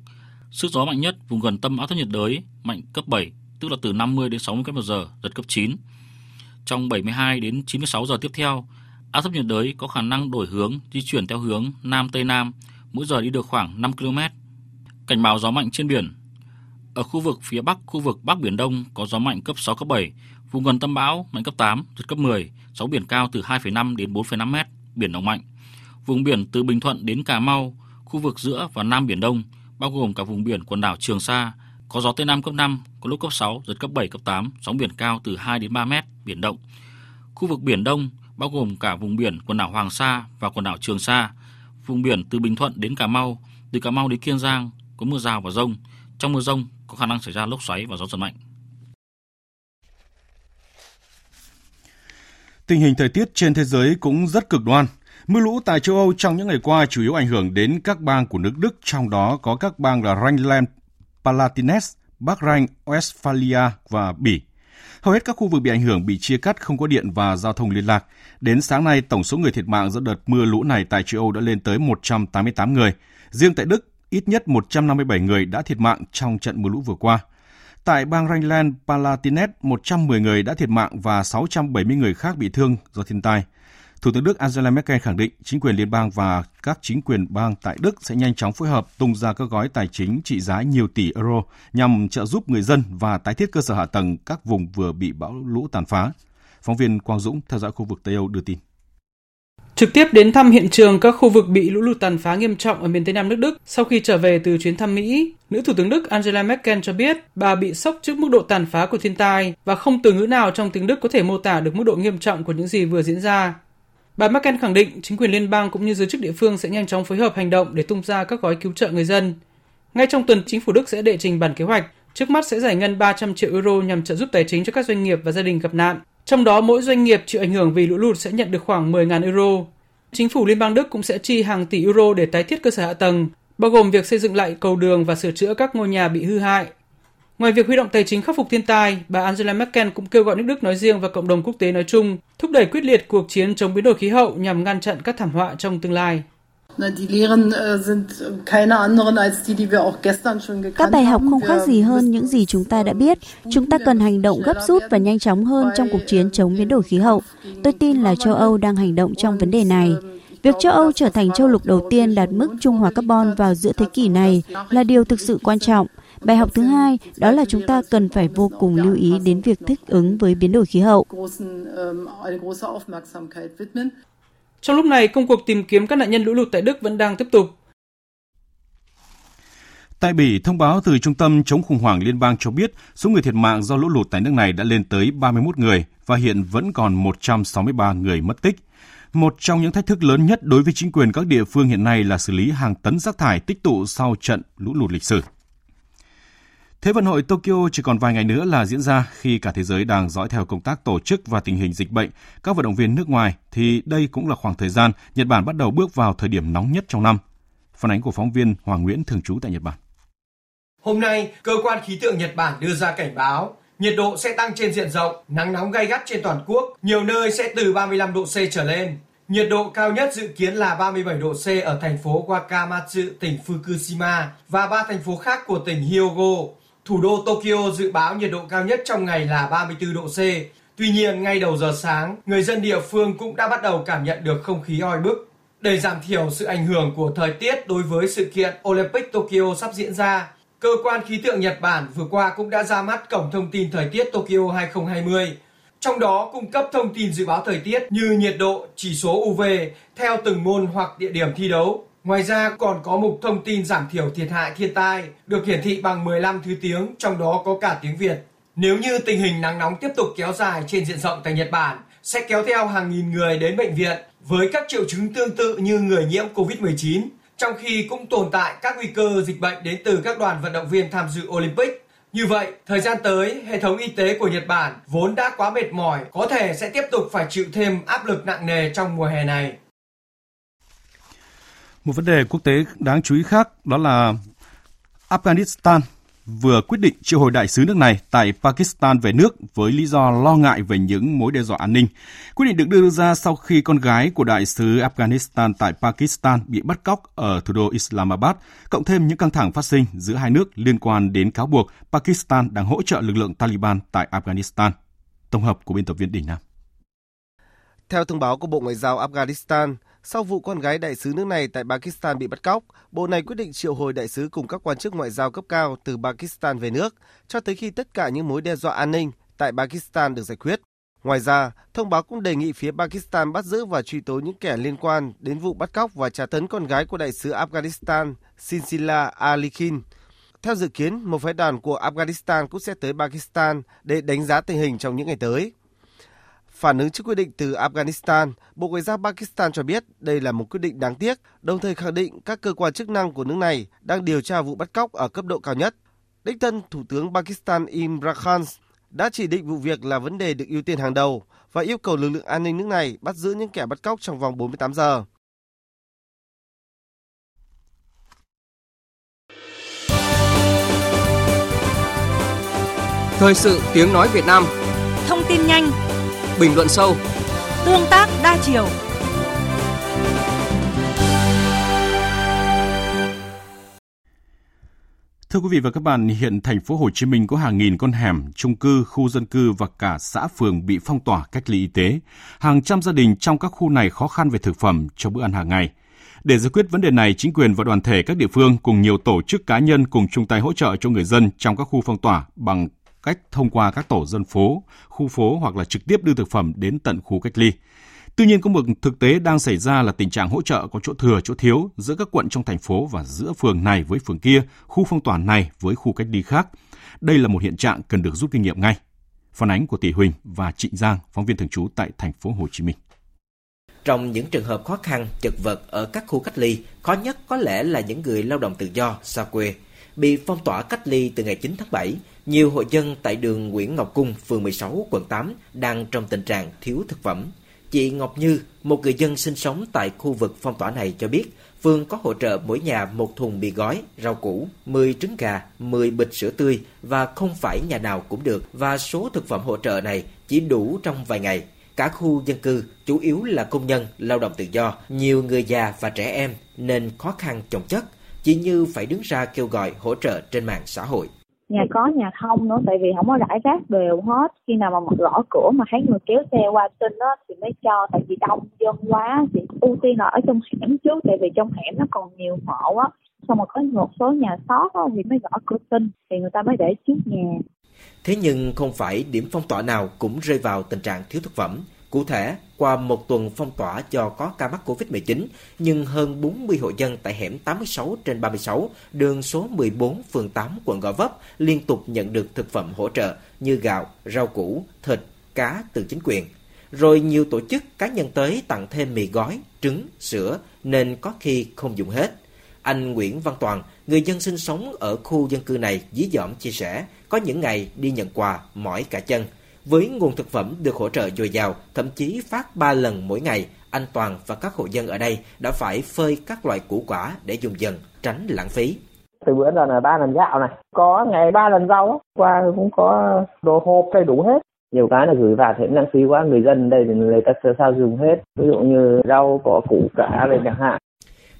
Sức gió mạnh nhất vùng gần tâm áp thấp nhiệt đới mạnh cấp 7, tức là từ 50 đến 60 km h giật cấp 9. Trong 72 đến 96 giờ tiếp theo, áp thấp nhiệt đới có khả năng đổi hướng, di chuyển theo hướng Nam Tây Nam, mỗi giờ đi được khoảng 5 km. Cảnh báo gió mạnh trên biển. Ở khu vực phía Bắc, khu vực Bắc Biển Đông có gió mạnh cấp 6, cấp 7, vùng gần tâm bão mạnh cấp 8, giật cấp 10, sóng biển cao từ 2,5 đến 4,5 mét, biển động mạnh. Vùng biển từ Bình Thuận đến Cà Mau, khu vực giữa và Nam Biển Đông, bao gồm cả vùng biển quần đảo Trường Sa, có gió Tây Nam cấp 5, có lúc cấp 6, giật cấp 7, cấp 8, sóng biển cao từ 2 đến 3 mét, biển động. Khu vực Biển Đông, bao gồm cả vùng biển quần đảo Hoàng Sa và quần đảo Trường Sa, vùng biển từ Bình Thuận đến Cà Mau, từ Cà Mau đến Kiên Giang có mưa rào và rông. Trong mưa rông có khả năng xảy ra lốc xoáy và gió giật mạnh. Tình hình thời tiết trên thế giới cũng rất cực đoan. Mưa lũ tại châu Âu trong những ngày qua chủ yếu ảnh hưởng đến các bang của nước Đức, trong đó có các bang là Rhineland-Palatinate, Bắc Rhine, Westphalia và Bỉ. Hầu hết các khu vực bị ảnh hưởng bị chia cắt không có điện và giao thông liên lạc. Đến sáng nay, tổng số người thiệt mạng do đợt mưa lũ này tại châu Âu đã lên tới 188 người. Riêng tại Đức, ít nhất 157 người đã thiệt mạng trong trận mưa lũ vừa qua. Tại bang Rhineland-Palatinate, 110 người đã thiệt mạng và 670 người khác bị thương do thiên tai. Thủ tướng Đức Angela Merkel khẳng định chính quyền liên bang và các chính quyền bang tại Đức sẽ nhanh chóng phối hợp tung ra các gói tài chính trị giá nhiều tỷ euro nhằm trợ giúp người dân và tái thiết cơ sở hạ tầng các vùng vừa bị bão lũ tàn phá. Phóng viên Quang Dũng theo dõi khu vực Tây Âu đưa tin. Trực tiếp đến thăm hiện trường các khu vực bị lũ lụt tàn phá nghiêm trọng ở miền Tây Nam nước Đức sau khi trở về từ chuyến thăm Mỹ, nữ thủ tướng Đức Angela Merkel cho biết bà bị sốc trước mức độ tàn phá của thiên tai và không từ ngữ nào trong tiếng Đức có thể mô tả được mức độ nghiêm trọng của những gì vừa diễn ra. Bà Merkel khẳng định chính quyền liên bang cũng như giới chức địa phương sẽ nhanh chóng phối hợp hành động để tung ra các gói cứu trợ người dân. Ngay trong tuần, chính phủ Đức sẽ đệ trình bản kế hoạch, trước mắt sẽ giải ngân 300 triệu euro nhằm trợ giúp tài chính cho các doanh nghiệp và gia đình gặp nạn. Trong đó, mỗi doanh nghiệp chịu ảnh hưởng vì lũ lụt sẽ nhận được khoảng 10.000 euro. Chính phủ Liên bang Đức cũng sẽ chi hàng tỷ euro để tái thiết cơ sở hạ tầng, bao gồm việc xây dựng lại cầu đường và sửa chữa các ngôi nhà bị hư hại. Ngoài việc huy động tài chính khắc phục thiên tai, bà Angela Merkel cũng kêu gọi nước Đức nói riêng và cộng đồng quốc tế nói chung thúc đẩy quyết liệt cuộc chiến chống biến đổi khí hậu nhằm ngăn chặn các thảm họa trong tương lai. Các bài học không khác gì hơn những gì chúng ta đã biết. Chúng ta cần hành động gấp rút và nhanh chóng hơn trong cuộc chiến chống biến đổi khí hậu. Tôi tin là châu Âu đang hành động trong vấn đề này. Việc châu Âu trở thành châu lục đầu tiên đạt mức trung hòa carbon vào giữa thế kỷ này là điều thực sự quan trọng. Bài học thứ hai đó là chúng ta cần phải vô cùng lưu ý đến việc thích ứng với biến đổi khí hậu. Trong lúc này, công cuộc tìm kiếm các nạn nhân lũ lụt tại Đức vẫn đang tiếp tục. Tại Bỉ, thông báo từ Trung tâm chống khủng hoảng liên bang cho biết số người thiệt mạng do lũ lụt tại nước này đã lên tới 31 người và hiện vẫn còn 163 người mất tích. Một trong những thách thức lớn nhất đối với chính quyền các địa phương hiện nay là xử lý hàng tấn rác thải tích tụ sau trận lũ lụt lịch sử. Thế vận hội Tokyo chỉ còn vài ngày nữa là diễn ra khi cả thế giới đang dõi theo công tác tổ chức và tình hình dịch bệnh các vận động viên nước ngoài thì đây cũng là khoảng thời gian Nhật Bản bắt đầu bước vào thời điểm nóng nhất trong năm. Phản ánh của phóng viên Hoàng Nguyễn thường trú tại Nhật Bản. Hôm nay, cơ quan khí tượng Nhật Bản đưa ra cảnh báo nhiệt độ sẽ tăng trên diện rộng, nắng nóng gay gắt trên toàn quốc, nhiều nơi sẽ từ 35 độ C trở lên. Nhiệt độ cao nhất dự kiến là 37 độ C ở thành phố Wakamatsu, tỉnh Fukushima và ba thành phố khác của tỉnh Hyogo. Thủ đô Tokyo dự báo nhiệt độ cao nhất trong ngày là 34 độ C. Tuy nhiên, ngay đầu giờ sáng, người dân địa phương cũng đã bắt đầu cảm nhận được không khí oi bức. Để giảm thiểu sự ảnh hưởng của thời tiết đối với sự kiện Olympic Tokyo sắp diễn ra, cơ quan khí tượng Nhật Bản vừa qua cũng đã ra mắt cổng thông tin thời tiết Tokyo 2020. Trong đó cung cấp thông tin dự báo thời tiết như nhiệt độ, chỉ số UV theo từng môn hoặc địa điểm thi đấu. Ngoài ra còn có mục thông tin giảm thiểu thiệt hại thiên tai được hiển thị bằng 15 thứ tiếng, trong đó có cả tiếng Việt. Nếu như tình hình nắng nóng tiếp tục kéo dài trên diện rộng tại Nhật Bản, sẽ kéo theo hàng nghìn người đến bệnh viện với các triệu chứng tương tự như người nhiễm COVID-19, trong khi cũng tồn tại các nguy cơ dịch bệnh đến từ các đoàn vận động viên tham dự Olympic. Như vậy, thời gian tới, hệ thống y tế của Nhật Bản vốn đã quá mệt mỏi, có thể sẽ tiếp tục phải chịu thêm áp lực nặng nề trong mùa hè này. Một vấn đề quốc tế đáng chú ý khác đó là Afghanistan vừa quyết định triệu hồi đại sứ nước này tại Pakistan về nước với lý do lo ngại về những mối đe dọa an ninh. Quyết định được đưa ra sau khi con gái của đại sứ Afghanistan tại Pakistan bị bắt cóc ở thủ đô Islamabad, cộng thêm những căng thẳng phát sinh giữa hai nước liên quan đến cáo buộc Pakistan đang hỗ trợ lực lượng Taliban tại Afghanistan. Tổng hợp của biên tập viên Đình Nam. Theo thông báo của Bộ Ngoại giao Afghanistan, sau vụ con gái đại sứ nước này tại Pakistan bị bắt cóc, bộ này quyết định triệu hồi đại sứ cùng các quan chức ngoại giao cấp cao từ Pakistan về nước, cho tới khi tất cả những mối đe dọa an ninh tại Pakistan được giải quyết. Ngoài ra, thông báo cũng đề nghị phía Pakistan bắt giữ và truy tố những kẻ liên quan đến vụ bắt cóc và trả tấn con gái của đại sứ Afghanistan Sinsila Ali Khan. Theo dự kiến, một phái đoàn của Afghanistan cũng sẽ tới Pakistan để đánh giá tình hình trong những ngày tới. Phản ứng trước quyết định từ Afghanistan, Bộ Ngoại giao Pakistan cho biết đây là một quyết định đáng tiếc, đồng thời khẳng định các cơ quan chức năng của nước này đang điều tra vụ bắt cóc ở cấp độ cao nhất. Đích thân Thủ tướng Pakistan Imran Khan đã chỉ định vụ việc là vấn đề được ưu tiên hàng đầu và yêu cầu lực lượng an ninh nước này bắt giữ những kẻ bắt cóc trong vòng 48 giờ. Thời sự tiếng nói Việt Nam Thông tin nhanh Bình luận sâu Tương tác đa chiều Thưa quý vị và các bạn, hiện thành phố Hồ Chí Minh có hàng nghìn con hẻm, chung cư, khu dân cư và cả xã phường bị phong tỏa cách ly y tế. Hàng trăm gia đình trong các khu này khó khăn về thực phẩm cho bữa ăn hàng ngày. Để giải quyết vấn đề này, chính quyền và đoàn thể các địa phương cùng nhiều tổ chức cá nhân cùng chung tay hỗ trợ cho người dân trong các khu phong tỏa bằng cách thông qua các tổ dân phố, khu phố hoặc là trực tiếp đưa thực phẩm đến tận khu cách ly. Tuy nhiên có một thực tế đang xảy ra là tình trạng hỗ trợ có chỗ thừa chỗ thiếu giữa các quận trong thành phố và giữa phường này với phường kia, khu phong tỏa này với khu cách ly khác. Đây là một hiện trạng cần được rút kinh nghiệm ngay. Phản ánh của Tỷ Huỳnh và Trịnh Giang, phóng viên thường trú tại thành phố Hồ Chí Minh. Trong những trường hợp khó khăn, chật vật ở các khu cách ly, khó nhất có lẽ là những người lao động tự do, xa quê. Bị phong tỏa cách ly từ ngày 9 tháng 7, nhiều hộ dân tại đường Nguyễn Ngọc Cung, phường 16, quận 8 đang trong tình trạng thiếu thực phẩm. Chị Ngọc Như, một người dân sinh sống tại khu vực phong tỏa này cho biết, phường có hỗ trợ mỗi nhà một thùng mì gói, rau củ, 10 trứng gà, 10 bịch sữa tươi và không phải nhà nào cũng được và số thực phẩm hỗ trợ này chỉ đủ trong vài ngày. Cả khu dân cư chủ yếu là công nhân, lao động tự do, nhiều người già và trẻ em nên khó khăn chồng chất. Chị Như phải đứng ra kêu gọi hỗ trợ trên mạng xã hội. Nhà có nhà không nữa tại vì không có rải rác đều hết. Khi nào mà mở gõ cửa mà thấy người kéo xe qua xin đó thì mới cho tại vì đông dân quá thì ưu tiên là ở trong hẻm trước tại vì trong hẻm nó còn nhiều hộ á. Xong rồi có một số nhà sót đó, thì mới gõ cửa xin thì người ta mới để trước nhà. Thế nhưng không phải điểm phong tỏa nào cũng rơi vào tình trạng thiếu thực phẩm. Cụ thể, qua một tuần phong tỏa do có ca mắc COVID-19, nhưng hơn 40 hộ dân tại hẻm 86 trên 36, đường số 14, phường 8, quận Gò Vấp liên tục nhận được thực phẩm hỗ trợ như gạo, rau củ, thịt, cá từ chính quyền. Rồi nhiều tổ chức cá nhân tới tặng thêm mì gói, trứng, sữa nên có khi không dùng hết. Anh Nguyễn Văn Toàn, người dân sinh sống ở khu dân cư này dí dỏm chia sẻ, có những ngày đi nhận quà mỏi cả chân – với nguồn thực phẩm được hỗ trợ dồi dào, thậm chí phát 3 lần mỗi ngày, anh Toàn và các hộ dân ở đây đã phải phơi các loại củ quả để dùng dần, tránh lãng phí. Từ bữa giờ là ba lần gạo này, có ngày ba lần rau, qua cũng có đồ hộp đầy đủ hết. Nhiều cái là gửi vào thì lãng phí quá, người dân đây thì người ta sao dùng hết. Ví dụ như rau có củ cả đây chẳng hạn.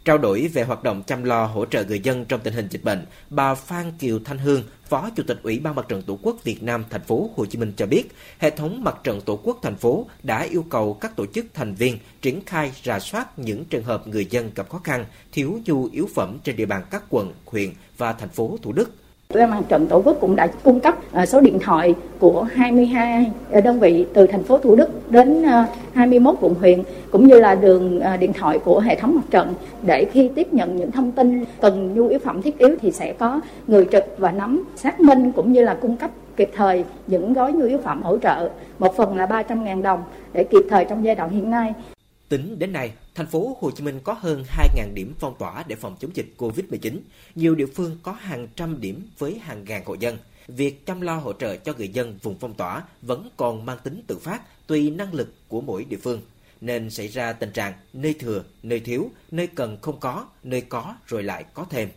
Trao đổi về hoạt động chăm lo hỗ trợ người dân trong tình hình dịch bệnh, bà Phan Kiều Thanh Hương, Phó Chủ tịch Ủy ban Mặt trận Tổ quốc Việt Nam thành phố Hồ Chí Minh cho biết, hệ thống Mặt trận Tổ quốc thành phố đã yêu cầu các tổ chức thành viên triển khai rà soát những trường hợp người dân gặp khó khăn, thiếu nhu yếu phẩm trên địa bàn các quận, huyện và thành phố Thủ Đức. Ủy mặt trận Tổ quốc cũng đã cung cấp à, số điện thoại của 22 à, đơn vị từ thành phố Thủ Đức đến à, 21 quận huyện cũng như là đường điện thoại của hệ thống mặt trận để khi tiếp nhận những thông tin cần nhu yếu phẩm thiết yếu thì sẽ có người trực và nắm xác minh cũng như là cung cấp kịp thời những gói nhu yếu phẩm hỗ trợ, một phần là 300.000 đồng để kịp thời trong giai đoạn hiện nay. Tính đến nay, thành phố Hồ Chí Minh có hơn 2.000 điểm phong tỏa để phòng chống dịch COVID-19. Nhiều địa phương có hàng trăm điểm với hàng ngàn hộ dân. Việc chăm lo hỗ trợ cho người dân vùng phong tỏa vẫn còn mang tính tự phát tùy năng lực của mỗi địa phương nên xảy ra tình trạng nơi thừa, nơi thiếu, nơi cần không có, nơi có rồi lại có thêm.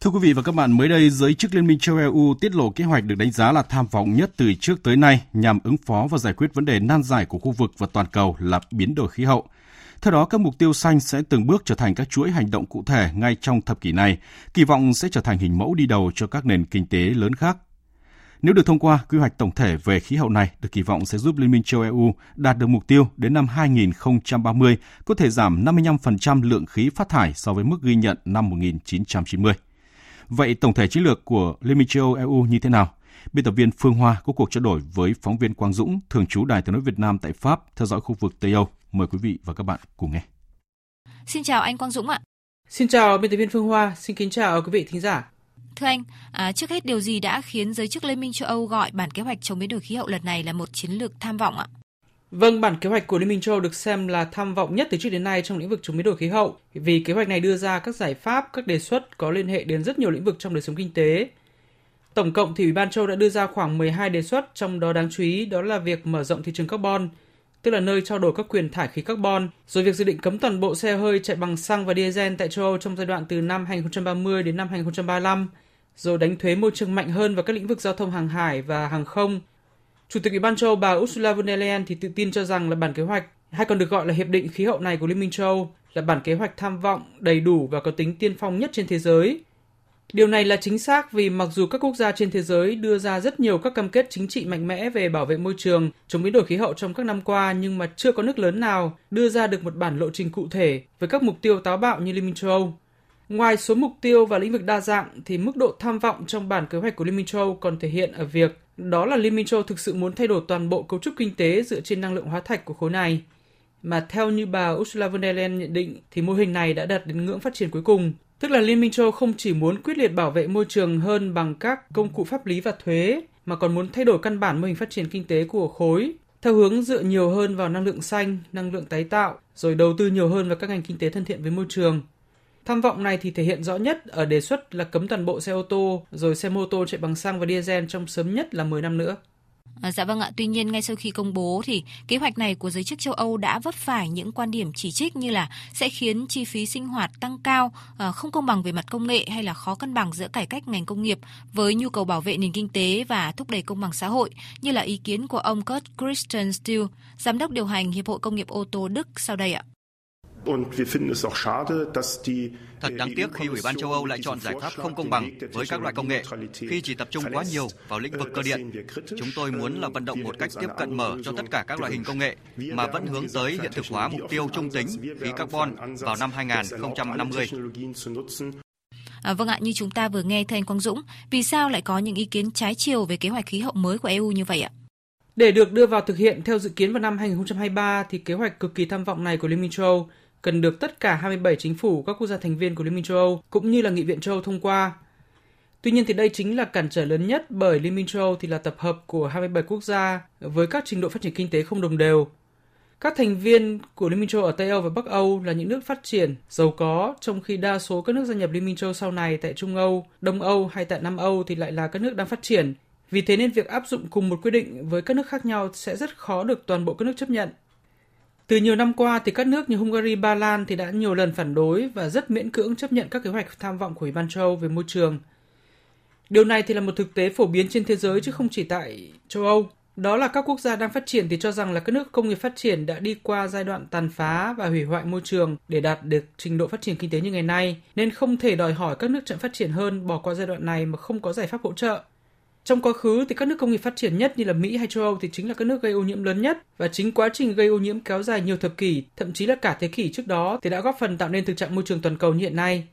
Thưa quý vị và các bạn, mới đây giới chức Liên minh châu EU tiết lộ kế hoạch được đánh giá là tham vọng nhất từ trước tới nay nhằm ứng phó và giải quyết vấn đề nan giải của khu vực và toàn cầu là biến đổi khí hậu. Theo đó, các mục tiêu xanh sẽ từng bước trở thành các chuỗi hành động cụ thể ngay trong thập kỷ này, kỳ vọng sẽ trở thành hình mẫu đi đầu cho các nền kinh tế lớn khác. Nếu được thông qua, quy hoạch tổng thể về khí hậu này được kỳ vọng sẽ giúp Liên minh châu EU đạt được mục tiêu đến năm 2030 có thể giảm 55% lượng khí phát thải so với mức ghi nhận năm 1990. Vậy tổng thể chiến lược của Liên minh châu Âu EU như thế nào? Biên tập viên Phương Hoa có cuộc trao đổi với phóng viên Quang Dũng, thường trú Đài tiếng nói Việt Nam tại Pháp, theo dõi khu vực Tây Âu. Mời quý vị và các bạn cùng nghe. Xin chào anh Quang Dũng ạ. Xin chào biên tập viên Phương Hoa, xin kính chào quý vị thính giả. Thưa anh, à, trước hết điều gì đã khiến giới chức Liên minh châu Âu gọi bản kế hoạch chống biến đổi khí hậu lần này là một chiến lược tham vọng ạ? Vâng, bản kế hoạch của Liên minh châu Âu được xem là tham vọng nhất từ trước đến nay trong lĩnh vực chống biến đổi khí hậu, vì kế hoạch này đưa ra các giải pháp, các đề xuất có liên hệ đến rất nhiều lĩnh vực trong đời sống kinh tế. Tổng cộng thì Ủy ban châu đã đưa ra khoảng 12 đề xuất, trong đó đáng chú ý đó là việc mở rộng thị trường carbon, tức là nơi trao đổi các quyền thải khí carbon, rồi việc dự định cấm toàn bộ xe hơi chạy bằng xăng và diesel tại châu Âu trong giai đoạn từ năm 2030 đến năm 2035, rồi đánh thuế môi trường mạnh hơn vào các lĩnh vực giao thông hàng hải và hàng không, Chủ tịch Ủy ban châu bà Ursula von der Leyen thì tự tin cho rằng là bản kế hoạch hay còn được gọi là hiệp định khí hậu này của Liên minh châu Âu là bản kế hoạch tham vọng, đầy đủ và có tính tiên phong nhất trên thế giới. Điều này là chính xác vì mặc dù các quốc gia trên thế giới đưa ra rất nhiều các cam kết chính trị mạnh mẽ về bảo vệ môi trường, chống biến đổi khí hậu trong các năm qua nhưng mà chưa có nước lớn nào đưa ra được một bản lộ trình cụ thể với các mục tiêu táo bạo như Liên minh châu Âu. Ngoài số mục tiêu và lĩnh vực đa dạng thì mức độ tham vọng trong bản kế hoạch của Liên minh châu Âu còn thể hiện ở việc đó là Liên minh châu thực sự muốn thay đổi toàn bộ cấu trúc kinh tế dựa trên năng lượng hóa thạch của khối này. Mà theo như bà Ursula von der Leyen nhận định thì mô hình này đã đạt đến ngưỡng phát triển cuối cùng. Tức là Liên minh châu không chỉ muốn quyết liệt bảo vệ môi trường hơn bằng các công cụ pháp lý và thuế, mà còn muốn thay đổi căn bản mô hình phát triển kinh tế của khối, theo hướng dựa nhiều hơn vào năng lượng xanh, năng lượng tái tạo, rồi đầu tư nhiều hơn vào các ngành kinh tế thân thiện với môi trường. Tham vọng này thì thể hiện rõ nhất ở đề xuất là cấm toàn bộ xe ô tô, rồi xe mô tô chạy bằng xăng và diesel trong sớm nhất là 10 năm nữa. À, dạ vâng ạ, tuy nhiên ngay sau khi công bố thì kế hoạch này của giới chức châu Âu đã vấp phải những quan điểm chỉ trích như là sẽ khiến chi phí sinh hoạt tăng cao, à, không công bằng về mặt công nghệ hay là khó cân bằng giữa cải cách ngành công nghiệp với nhu cầu bảo vệ nền kinh tế và thúc đẩy công bằng xã hội, như là ý kiến của ông Kurt Christian Steele, giám đốc điều hành Hiệp hội Công nghiệp ô tô Đức sau đây ạ. Thật đáng tiếc khi Ủy ban châu Âu lại chọn giải pháp không công bằng với các loại công nghệ khi chỉ tập trung quá nhiều vào lĩnh vực cơ điện. Chúng tôi muốn là vận động một cách tiếp cận mở cho tất cả các loại hình công nghệ mà vẫn hướng tới hiện thực hóa mục tiêu trung tính khí carbon vào năm 2050. À, vâng ạ, như chúng ta vừa nghe thầy Quang Dũng, vì sao lại có những ý kiến trái chiều về kế hoạch khí hậu mới của EU như vậy ạ? Để được đưa vào thực hiện theo dự kiến vào năm 2023 thì kế hoạch cực kỳ tham vọng này của Liên minh châu Âu cần được tất cả 27 chính phủ các quốc gia thành viên của Liên minh châu Âu cũng như là Nghị viện châu Âu thông qua. Tuy nhiên thì đây chính là cản trở lớn nhất bởi Liên minh châu Âu thì là tập hợp của 27 quốc gia với các trình độ phát triển kinh tế không đồng đều. Các thành viên của Liên minh châu Âu ở Tây Âu và Bắc Âu là những nước phát triển, giàu có, trong khi đa số các nước gia nhập Liên minh châu sau này tại Trung Âu, Đông Âu hay tại Nam Âu thì lại là các nước đang phát triển. Vì thế nên việc áp dụng cùng một quy định với các nước khác nhau sẽ rất khó được toàn bộ các nước chấp nhận. Từ nhiều năm qua thì các nước như Hungary, Ba Lan thì đã nhiều lần phản đối và rất miễn cưỡng chấp nhận các kế hoạch tham vọng của Ủy ban châu Âu về môi trường. Điều này thì là một thực tế phổ biến trên thế giới chứ không chỉ tại châu Âu. Đó là các quốc gia đang phát triển thì cho rằng là các nước công nghiệp phát triển đã đi qua giai đoạn tàn phá và hủy hoại môi trường để đạt được trình độ phát triển kinh tế như ngày nay, nên không thể đòi hỏi các nước chậm phát triển hơn bỏ qua giai đoạn này mà không có giải pháp hỗ trợ. Trong quá khứ thì các nước công nghiệp phát triển nhất như là Mỹ hay châu Âu thì chính là các nước gây ô nhiễm lớn nhất và chính quá trình gây ô nhiễm kéo dài nhiều thập kỷ, thậm chí là cả thế kỷ trước đó thì đã góp phần tạo nên thực trạng môi trường toàn cầu như hiện nay.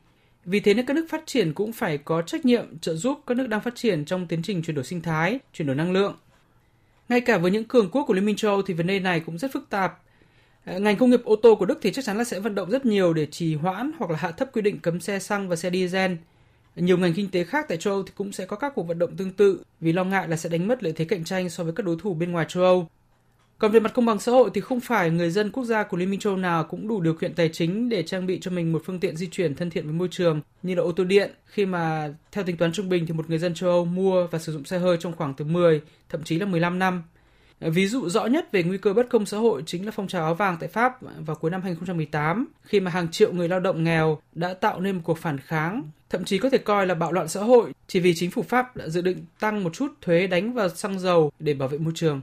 Vì thế nên các nước phát triển cũng phải có trách nhiệm trợ giúp các nước đang phát triển trong tiến trình chuyển đổi sinh thái, chuyển đổi năng lượng. Ngay cả với những cường quốc của Liên minh châu Âu thì vấn đề này cũng rất phức tạp. À, ngành công nghiệp ô tô của Đức thì chắc chắn là sẽ vận động rất nhiều để trì hoãn hoặc là hạ thấp quy định cấm xe xăng và xe diesel. Nhiều ngành kinh tế khác tại châu Âu thì cũng sẽ có các cuộc vận động tương tự, vì lo ngại là sẽ đánh mất lợi thế cạnh tranh so với các đối thủ bên ngoài châu Âu. Còn về mặt công bằng xã hội thì không phải người dân quốc gia của Liên minh châu âu nào cũng đủ điều kiện tài chính để trang bị cho mình một phương tiện di chuyển thân thiện với môi trường, như là ô tô điện khi mà theo tính toán trung bình thì một người dân châu Âu mua và sử dụng xe hơi trong khoảng từ 10 thậm chí là 15 năm. Ví dụ rõ nhất về nguy cơ bất công xã hội chính là phong trào áo vàng tại Pháp vào cuối năm 2018 khi mà hàng triệu người lao động nghèo đã tạo nên một cuộc phản kháng, thậm chí có thể coi là bạo loạn xã hội chỉ vì chính phủ Pháp đã dự định tăng một chút thuế đánh vào xăng dầu để bảo vệ môi trường.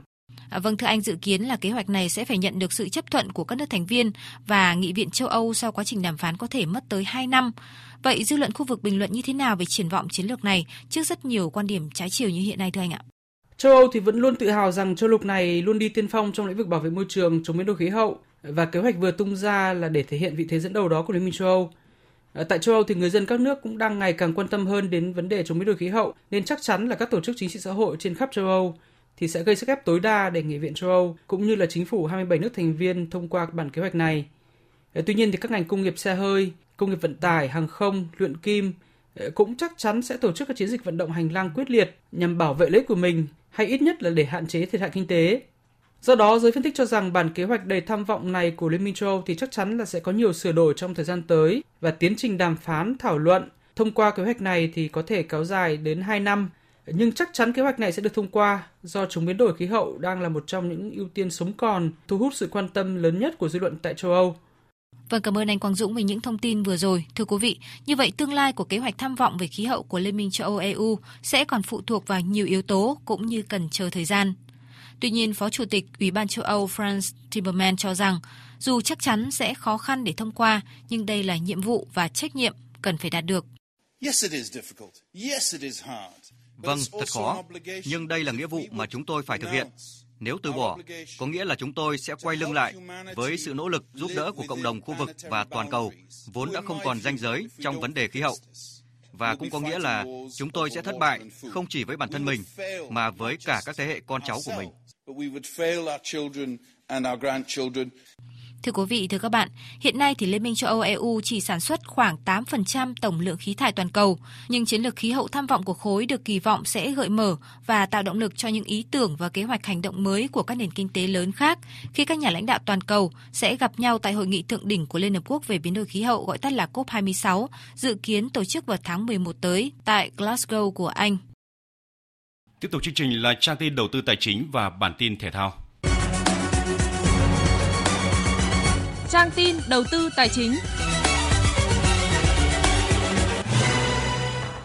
À, vâng, thưa anh, dự kiến là kế hoạch này sẽ phải nhận được sự chấp thuận của các nước thành viên và Nghị viện châu Âu sau quá trình đàm phán có thể mất tới 2 năm. Vậy dư luận khu vực bình luận như thế nào về triển vọng chiến lược này trước rất nhiều quan điểm trái chiều như hiện nay thưa anh ạ? Châu Âu thì vẫn luôn tự hào rằng châu lục này luôn đi tiên phong trong lĩnh vực bảo vệ môi trường, chống biến đổi khí hậu và kế hoạch vừa tung ra là để thể hiện vị thế dẫn đầu đó của Liên minh châu Âu. Ờ, tại châu Âu thì người dân các nước cũng đang ngày càng quan tâm hơn đến vấn đề chống biến đổi khí hậu nên chắc chắn là các tổ chức chính trị xã hội trên khắp châu Âu thì sẽ gây sức ép tối đa để Nghị viện châu Âu cũng như là chính phủ 27 nước thành viên thông qua bản kế hoạch này. Ờ, tuy nhiên thì các ngành công nghiệp xe hơi, công nghiệp vận tải, hàng không, luyện kim ờ, cũng chắc chắn sẽ tổ chức các chiến dịch vận động hành lang quyết liệt nhằm bảo vệ lợi ích của mình hay ít nhất là để hạn chế thiệt hại kinh tế. Do đó, giới phân tích cho rằng bản kế hoạch đầy tham vọng này của Liên minh châu Âu thì chắc chắn là sẽ có nhiều sửa đổi trong thời gian tới và tiến trình đàm phán, thảo luận thông qua kế hoạch này thì có thể kéo dài đến 2 năm nhưng chắc chắn kế hoạch này sẽ được thông qua do chống biến đổi khí hậu đang là một trong những ưu tiên sống còn thu hút sự quan tâm lớn nhất của dư luận tại châu Âu. Vâng, cảm ơn anh Quang Dũng về những thông tin vừa rồi. Thưa quý vị, như vậy tương lai của kế hoạch tham vọng về khí hậu của Liên minh châu Âu EU sẽ còn phụ thuộc vào nhiều yếu tố cũng như cần chờ thời gian. Tuy nhiên, Phó Chủ tịch Ủy ban châu Âu Franz Timmermans cho rằng, dù chắc chắn sẽ khó khăn để thông qua, nhưng đây là nhiệm vụ và trách nhiệm cần phải đạt được. Yes, it is difficult. Yes, it is hard. Vâng, thật khó, nhưng đây là nghĩa vụ mà chúng tôi phải thực hiện. Nếu từ bỏ, có nghĩa là chúng tôi sẽ quay lưng lại với sự nỗ lực giúp đỡ của cộng đồng khu vực và toàn cầu, vốn đã không còn ranh giới trong vấn đề khí hậu. Và cũng có nghĩa là chúng tôi sẽ thất bại không chỉ với bản thân mình, mà với cả các thế hệ con cháu của mình. Thưa quý vị, thưa các bạn, hiện nay thì Liên minh châu Âu EU chỉ sản xuất khoảng 8% tổng lượng khí thải toàn cầu, nhưng chiến lược khí hậu tham vọng của khối được kỳ vọng sẽ gợi mở và tạo động lực cho những ý tưởng và kế hoạch hành động mới của các nền kinh tế lớn khác khi các nhà lãnh đạo toàn cầu sẽ gặp nhau tại hội nghị thượng đỉnh của Liên Hợp Quốc về biến đổi khí hậu gọi tắt là COP26, dự kiến tổ chức vào tháng 11 tới tại Glasgow của Anh. Tiếp tục chương trình là trang tin đầu tư tài chính và bản tin thể thao. Trang tin đầu tư tài chính.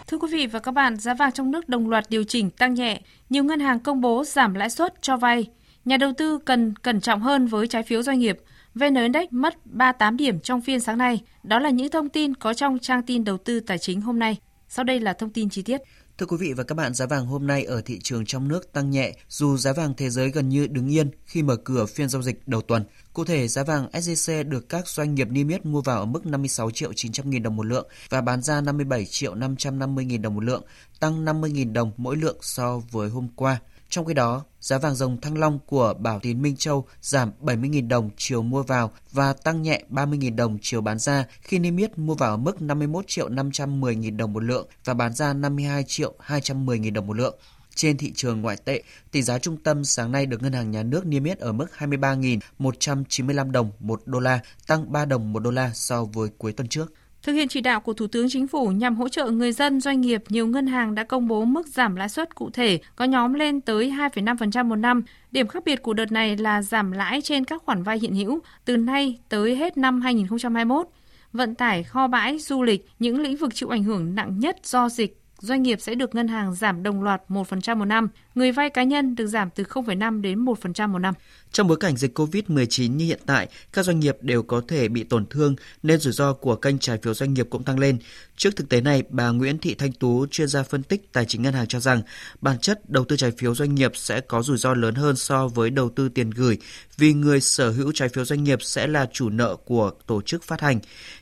Thưa quý vị và các bạn, giá vàng trong nước đồng loạt điều chỉnh tăng nhẹ. Nhiều ngân hàng công bố giảm lãi suất cho vay. Nhà đầu tư cần cẩn trọng hơn với trái phiếu doanh nghiệp. VN Index mất 38 điểm trong phiên sáng nay. Đó là những thông tin có trong trang tin đầu tư tài chính hôm nay. Sau đây là thông tin chi tiết. Thưa quý vị và các bạn, giá vàng hôm nay ở thị trường trong nước tăng nhẹ dù giá vàng thế giới gần như đứng yên khi mở cửa phiên giao dịch đầu tuần. Cụ thể, giá vàng SJC được các doanh nghiệp niêm yết mua vào ở mức 56 triệu 900 nghìn đồng một lượng và bán ra 57 triệu 550 nghìn đồng một lượng, tăng 50 nghìn đồng mỗi lượng so với hôm qua. Trong khi đó, giá vàng dòng Thăng Long của Bảo Tín Minh Châu giảm 70.000 đồng chiều mua vào và tăng nhẹ 30.000 đồng chiều bán ra khi niêm yết mua vào ở mức 51 triệu 510.000 đồng một lượng và bán ra 52 triệu 210.000 đồng một lượng. Trên thị trường ngoại tệ, tỷ giá trung tâm sáng nay được Ngân hàng Nhà nước niêm yết ở mức 23.195 đồng một đô la, tăng 3 đồng một đô la so với cuối tuần trước. Thực hiện chỉ đạo của Thủ tướng Chính phủ nhằm hỗ trợ người dân, doanh nghiệp, nhiều ngân hàng đã công bố mức giảm lãi suất cụ thể có nhóm lên tới 2,5% một năm. Điểm khác biệt của đợt này là giảm lãi trên các khoản vay hiện hữu từ nay tới hết năm 2021. Vận tải, kho bãi, du lịch, những lĩnh vực chịu ảnh hưởng nặng nhất do dịch doanh nghiệp sẽ được ngân hàng giảm đồng loạt 1% một năm người vay cá nhân được giảm từ 0,5 đến 1% một năm. Trong bối cảnh dịch COVID-19 như hiện tại, các doanh nghiệp đều có thể bị tổn thương nên rủi ro của kênh trái phiếu doanh nghiệp cũng tăng lên. Trước thực tế này, bà Nguyễn Thị Thanh Tú, chuyên gia phân tích tài chính ngân hàng cho rằng bản chất đầu tư trái phiếu doanh nghiệp sẽ có rủi ro lớn hơn so với đầu tư tiền gửi vì người sở hữu trái phiếu doanh nghiệp sẽ là chủ nợ của tổ chức phát hành.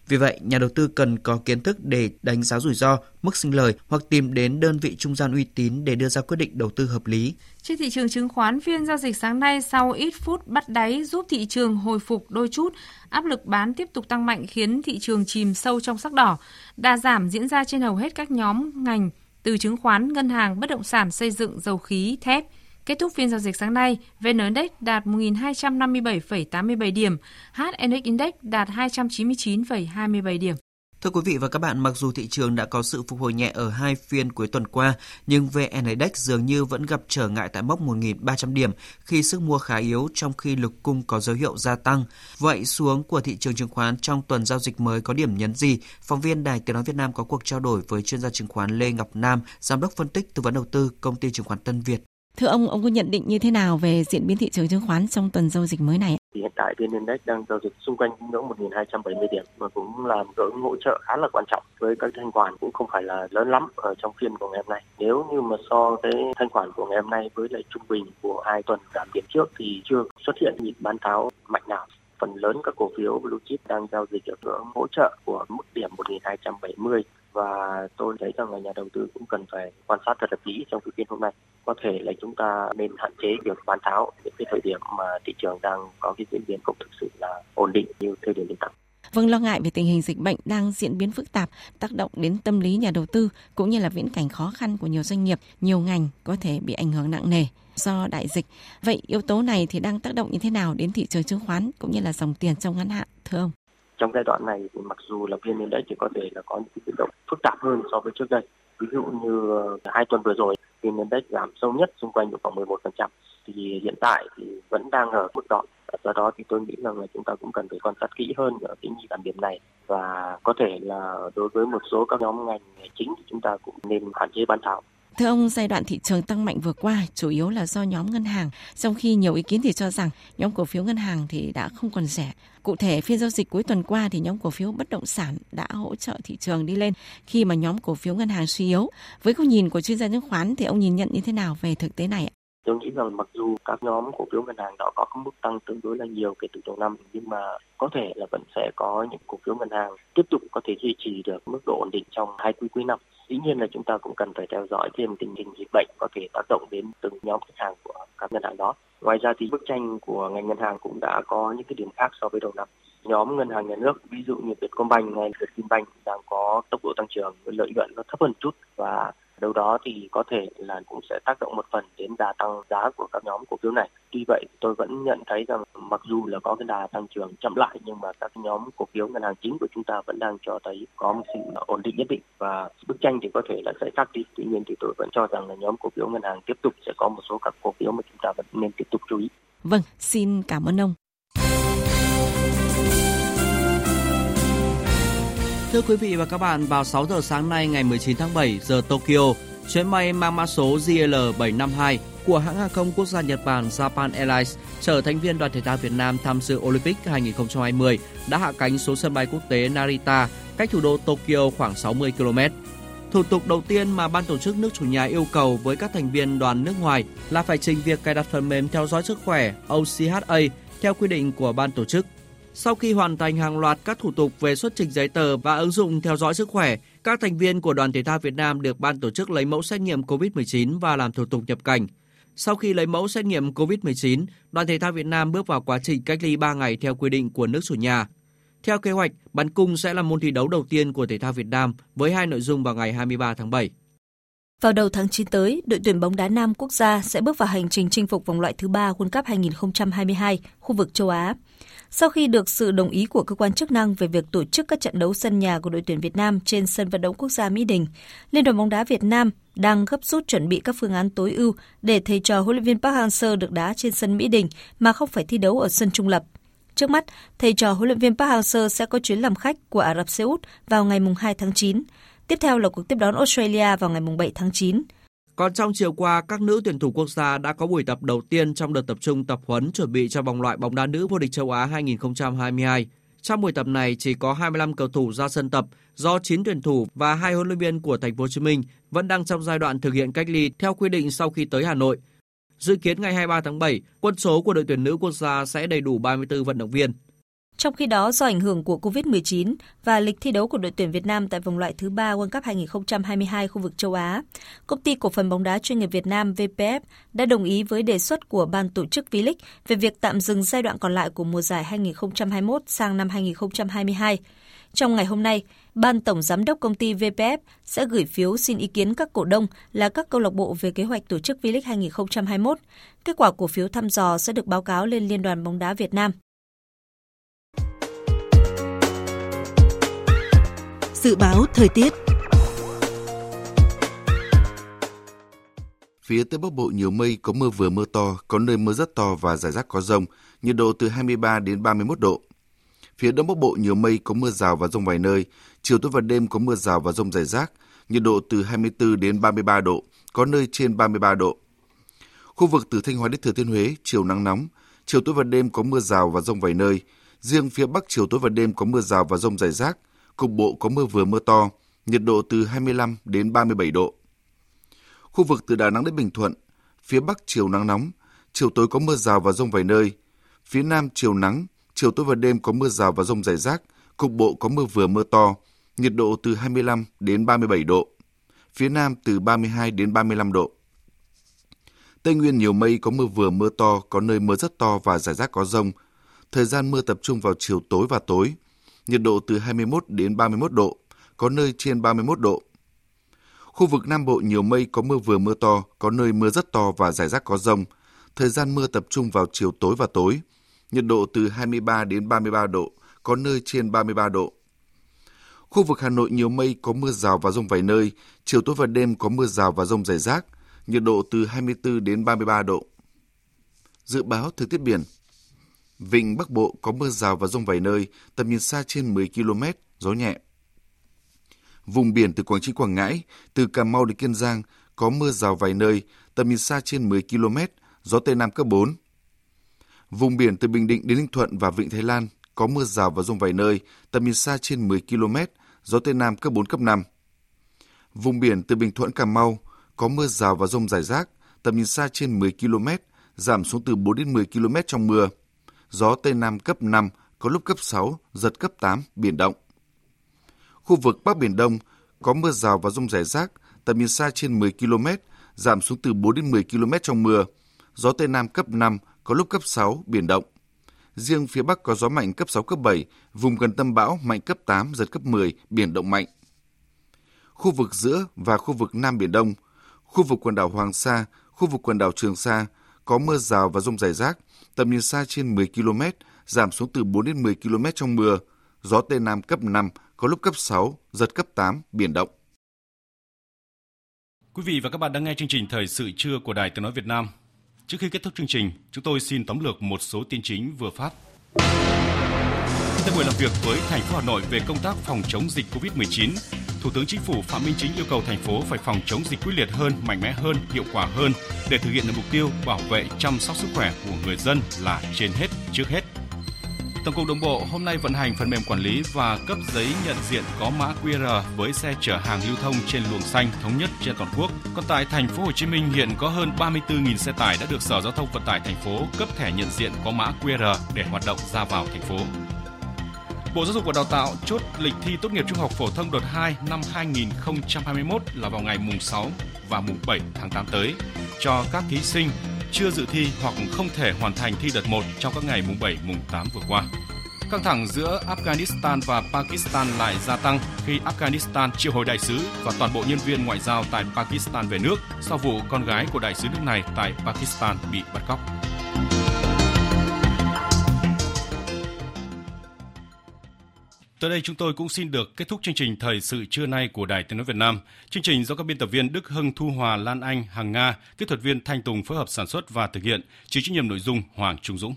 Vì vậy, nhà đầu tư cần có kiến thức để đánh giá rủi ro, mức sinh lời hoặc tìm đến đơn vị trung gian uy tín để đưa ra quyết định đầu tư hợp lý. Trên thị trường chứng khoán, phiên giao dịch sáng nay sau ít phút bắt đáy giúp thị trường hồi phục đôi chút, áp lực bán tiếp tục tăng mạnh khiến thị trường chìm sâu trong sắc đỏ. Đà giảm diễn ra trên hầu hết các nhóm ngành từ chứng khoán, ngân hàng, bất động sản, xây dựng, dầu khí, thép. Kết thúc phiên giao dịch sáng nay, VN Index đạt 1.257,87 điểm, HNX Index đạt 299,27 điểm. Thưa quý vị và các bạn, mặc dù thị trường đã có sự phục hồi nhẹ ở hai phiên cuối tuần qua, nhưng VN Index dường như vẫn gặp trở ngại tại mốc 1.300 điểm khi sức mua khá yếu trong khi lực cung có dấu hiệu gia tăng. Vậy xuống của thị trường chứng khoán trong tuần giao dịch mới có điểm nhấn gì? Phóng viên Đài Tiếng Nói Việt Nam có cuộc trao đổi với chuyên gia chứng khoán Lê Ngọc Nam, giám đốc phân tích tư vấn đầu tư công ty chứng khoán Tân Việt. Thưa ông, ông có nhận định như thế nào về diễn biến thị trường chứng khoán trong tuần giao dịch mới này? Thì hiện tại VN Index đang giao dịch xung quanh ngưỡng 1.270 điểm và cũng là ngưỡng hỗ trợ khá là quan trọng với các thanh khoản cũng không phải là lớn lắm ở trong phiên của ngày hôm nay. Nếu như mà so cái thanh khoản của ngày hôm nay với lại trung bình của hai tuần giảm điểm trước thì chưa xuất hiện nhịp bán tháo mạnh nào phần lớn các cổ phiếu blue chip đang giao dịch ở ngưỡng hỗ trợ của mức điểm 1270 và tôi thấy rằng là nhà đầu tư cũng cần phải quan sát thật là kỹ trong cái phiên hôm nay. Có thể là chúng ta nên hạn chế việc bán tháo những cái thời điểm mà thị trường đang có cái diễn biến không thực sự là ổn định như thời điểm hiện tại. Vâng, lo ngại về tình hình dịch bệnh đang diễn biến phức tạp, tác động đến tâm lý nhà đầu tư cũng như là viễn cảnh khó khăn của nhiều doanh nghiệp, nhiều ngành có thể bị ảnh hưởng nặng nề do đại dịch. Vậy yếu tố này thì đang tác động như thế nào đến thị trường chứng khoán cũng như là dòng tiền trong ngắn hạn thưa ông? Trong giai đoạn này thì mặc dù là viên index chỉ có thể là có những biến động phức tạp hơn so với trước đây. Ví dụ như ờ, hai tuần vừa rồi viên index giảm sâu nhất xung quanh khoảng 11% thì hiện tại thì vẫn đang ở mức đó do đó thì tôi nghĩ rằng là chúng ta cũng cần phải quan sát kỹ hơn ở cái nhịp giảm điểm này. Và có thể là đối với một số các nhóm ngành chính thì chúng ta cũng nên hạn chế bán tháo. Thưa ông, giai đoạn thị trường tăng mạnh vừa qua chủ yếu là do nhóm ngân hàng, trong khi nhiều ý kiến thì cho rằng nhóm cổ phiếu ngân hàng thì đã không còn rẻ. Cụ thể, phiên giao dịch cuối tuần qua thì nhóm cổ phiếu bất động sản đã hỗ trợ thị trường đi lên khi mà nhóm cổ phiếu ngân hàng suy yếu. Với góc nhìn của chuyên gia chứng khoán thì ông nhìn nhận như thế nào về thực tế này ạ? tôi nghĩ rằng mặc dù các nhóm cổ phiếu ngân hàng đó có mức tăng tương đối là nhiều kể từ đầu năm nhưng mà có thể là vẫn sẽ có những cổ phiếu ngân hàng tiếp tục có thể duy trì được mức độ ổn định trong hai quý cuối năm Dĩ nhiên là chúng ta cũng cần phải theo dõi thêm tình hình dịch bệnh có thể tác động đến từng nhóm khách hàng của các ngân hàng đó. Ngoài ra thì bức tranh của ngành ngân hàng cũng đã có những cái điểm khác so với đầu năm. Nhóm ngân hàng nhà nước, ví dụ như Vietcombank hay Vietinbank đang có tốc độ tăng trưởng lợi nhuận nó thấp hơn chút và đâu đó thì có thể là cũng sẽ tác động một phần đến đà tăng giá của các nhóm cổ phiếu này. Tuy vậy, tôi vẫn nhận thấy rằng mặc dù là có cái đà tăng trưởng chậm lại nhưng mà các nhóm cổ phiếu ngân hàng chính của chúng ta vẫn đang cho thấy có một sự ổn định nhất định và bức tranh thì có thể là sẽ khác đi. Tuy nhiên thì tôi vẫn cho rằng là nhóm cổ phiếu ngân hàng tiếp tục sẽ có một số các cổ phiếu mà chúng ta vẫn nên tiếp tục chú ý. Vâng, xin cảm ơn ông. Thưa quý vị và các bạn, vào 6 giờ sáng nay ngày 19 tháng 7 giờ Tokyo, chuyến bay mang mã số JL752 của hãng hàng không quốc gia Nhật Bản Japan Airlines chở thành viên đoàn thể thao Việt Nam tham dự Olympic 2020 đã hạ cánh xuống sân bay quốc tế Narita, cách thủ đô Tokyo khoảng 60 km. Thủ tục đầu tiên mà ban tổ chức nước chủ nhà yêu cầu với các thành viên đoàn nước ngoài là phải trình việc cài đặt phần mềm theo dõi sức khỏe OCHA theo quy định của ban tổ chức. Sau khi hoàn thành hàng loạt các thủ tục về xuất trình giấy tờ và ứng dụng theo dõi sức khỏe, các thành viên của đoàn thể thao Việt Nam được ban tổ chức lấy mẫu xét nghiệm COVID-19 và làm thủ tục nhập cảnh. Sau khi lấy mẫu xét nghiệm COVID-19, đoàn thể thao Việt Nam bước vào quá trình cách ly 3 ngày theo quy định của nước chủ nhà. Theo kế hoạch, bắn cung sẽ là môn thi đấu đầu tiên của thể thao Việt Nam với hai nội dung vào ngày 23 tháng 7. Vào đầu tháng 9 tới, đội tuyển bóng đá nam quốc gia sẽ bước vào hành trình chinh phục vòng loại thứ ba World Cup 2022 khu vực châu Á. Sau khi được sự đồng ý của cơ quan chức năng về việc tổ chức các trận đấu sân nhà của đội tuyển Việt Nam trên sân vận động quốc gia Mỹ Đình, Liên đoàn bóng đá Việt Nam đang gấp rút chuẩn bị các phương án tối ưu để thầy trò huấn luyện viên Park Hang-seo được đá trên sân Mỹ Đình mà không phải thi đấu ở sân trung lập. Trước mắt, thầy trò huấn luyện viên Park Hang-seo sẽ có chuyến làm khách của Ả Rập Xê Út vào ngày 2 tháng 9. Tiếp theo là cuộc tiếp đón Australia vào ngày 7 tháng 9. Còn trong chiều qua, các nữ tuyển thủ quốc gia đã có buổi tập đầu tiên trong đợt tập trung tập huấn chuẩn bị cho vòng loại bóng đá nữ vô địch châu Á 2022. Trong buổi tập này chỉ có 25 cầu thủ ra sân tập do 9 tuyển thủ và hai huấn luyện viên của Thành phố Hồ Chí Minh vẫn đang trong giai đoạn thực hiện cách ly theo quy định sau khi tới Hà Nội. Dự kiến ngày 23 tháng 7, quân số của đội tuyển nữ quốc gia sẽ đầy đủ 34 vận động viên. Trong khi đó, do ảnh hưởng của COVID-19 và lịch thi đấu của đội tuyển Việt Nam tại vòng loại thứ 3 World Cup 2022 khu vực châu Á, công ty cổ phần bóng đá chuyên nghiệp Việt Nam VPF đã đồng ý với đề xuất của ban tổ chức V-League về việc tạm dừng giai đoạn còn lại của mùa giải 2021 sang năm 2022. Trong ngày hôm nay, Ban Tổng Giám đốc công ty VPF sẽ gửi phiếu xin ý kiến các cổ đông là các câu lạc bộ về kế hoạch tổ chức V-League 2021. Kết quả của phiếu thăm dò sẽ được báo cáo lên Liên đoàn bóng đá Việt Nam. Dự báo thời tiết Phía Tây Bắc Bộ nhiều mây, có mưa vừa mưa to, có nơi mưa rất to và rải rác có rông, nhiệt độ từ 23 đến 31 độ. Phía Đông Bắc Bộ nhiều mây, có mưa rào và rông vài nơi, chiều tối và đêm có mưa rào và rông rải rác, nhiệt độ từ 24 đến 33 độ, có nơi trên 33 độ. Khu vực từ Thanh Hóa đến Thừa Thiên Huế, chiều nắng nóng, chiều tối và đêm có mưa rào và rông vài nơi, riêng phía Bắc chiều tối và đêm có mưa rào và rông rải rác, cục bộ có mưa vừa mưa to, nhiệt độ từ 25 đến 37 độ. Khu vực từ Đà Nẵng đến Bình Thuận, phía Bắc chiều nắng nóng, chiều tối có mưa rào và rông vài nơi, phía Nam chiều nắng, chiều tối và đêm có mưa rào và rông rải rác, cục bộ có mưa vừa mưa to, nhiệt độ từ 25 đến 37 độ, phía Nam từ 32 đến 35 độ. Tây Nguyên nhiều mây có mưa vừa mưa to, có nơi mưa rất to và rải rác có rông. Thời gian mưa tập trung vào chiều tối và tối, nhiệt độ từ 21 đến 31 độ, có nơi trên 31 độ. Khu vực Nam Bộ nhiều mây có mưa vừa mưa to, có nơi mưa rất to và rải rác có rông. Thời gian mưa tập trung vào chiều tối và tối, nhiệt độ từ 23 đến 33 độ, có nơi trên 33 độ. Khu vực Hà Nội nhiều mây có mưa rào và rông vài nơi, chiều tối và đêm có mưa rào và rông rải rác, nhiệt độ từ 24 đến 33 độ. Dự báo thời tiết biển Vịnh Bắc Bộ có mưa rào và rông vài nơi, tầm nhìn xa trên 10 km, gió nhẹ. Vùng biển từ Quảng Trị Quảng Ngãi, từ Cà Mau đến Kiên Giang có mưa rào vài nơi, tầm nhìn xa trên 10 km, gió Tây Nam cấp 4. Vùng biển từ Bình Định đến Ninh Thuận và Vịnh Thái Lan có mưa rào và rông vài nơi, tầm nhìn xa trên 10 km, gió Tây Nam cấp 4, cấp 5. Vùng biển từ Bình Thuận Cà Mau có mưa rào và rông rải rác, tầm nhìn xa trên 10 km, giảm xuống từ 4 đến 10 km trong mưa. Gió Tây Nam cấp 5, có lúc cấp 6, giật cấp 8, biển động. Khu vực Bắc Biển Đông có mưa rào và rông rải rác, tầm nhìn xa trên 10 km, giảm xuống từ 4 đến 10 km trong mưa. Gió Tây Nam cấp 5, có lúc cấp 6, biển động. Riêng phía Bắc có gió mạnh cấp 6, cấp 7, vùng gần tâm bão mạnh cấp 8, giật cấp 10, biển động mạnh. Khu vực giữa và khu vực Nam Biển Đông, khu vực quần đảo Hoàng Sa, khu vực quần đảo Trường Sa có mưa rào và rông rải rác, tầm nhìn xa trên 10 km, giảm xuống từ 4 đến 10 km trong mưa. Gió Tây Nam cấp 5, có lúc cấp 6, giật cấp 8, biển động. Quý vị và các bạn đang nghe chương trình Thời sự trưa của Đài Tiếng Nói Việt Nam. Trước khi kết thúc chương trình, chúng tôi xin tóm lược một số tin chính vừa phát. Tại buổi làm việc với thành phố Hà Nội về công tác phòng chống dịch COVID-19, Thủ tướng Chính phủ Phạm Minh Chính yêu cầu thành phố phải phòng chống dịch quyết liệt hơn, mạnh mẽ hơn, hiệu quả hơn để thực hiện được mục tiêu bảo vệ chăm sóc sức khỏe của người dân là trên hết, trước hết. Tổng cục Đường bộ hôm nay vận hành phần mềm quản lý và cấp giấy nhận diện có mã QR với xe chở hàng lưu thông trên luồng xanh thống nhất trên toàn quốc. Còn tại thành phố Hồ Chí Minh hiện có hơn 34.000 xe tải đã được Sở Giao thông Vận tải thành phố cấp thẻ nhận diện có mã QR để hoạt động ra vào thành phố. Bộ Giáo dục và Đào tạo chốt lịch thi tốt nghiệp trung học phổ thông đợt 2 năm 2021 là vào ngày mùng 6 và mùng 7 tháng 8 tới cho các thí sinh chưa dự thi hoặc không thể hoàn thành thi đợt 1 trong các ngày mùng 7, mùng 8 vừa qua. Căng thẳng giữa Afghanistan và Pakistan lại gia tăng khi Afghanistan triệu hồi đại sứ và toàn bộ nhân viên ngoại giao tại Pakistan về nước sau vụ con gái của đại sứ nước này tại Pakistan bị bắt cóc. Tới đây chúng tôi cũng xin được kết thúc chương trình Thời sự trưa nay của Đài Tiếng Nói Việt Nam. Chương trình do các biên tập viên Đức Hưng, Thu Hòa, Lan Anh, Hằng Nga, kỹ thuật viên Thanh Tùng phối hợp sản xuất và thực hiện, chịu trách nhiệm nội dung Hoàng Trung Dũng.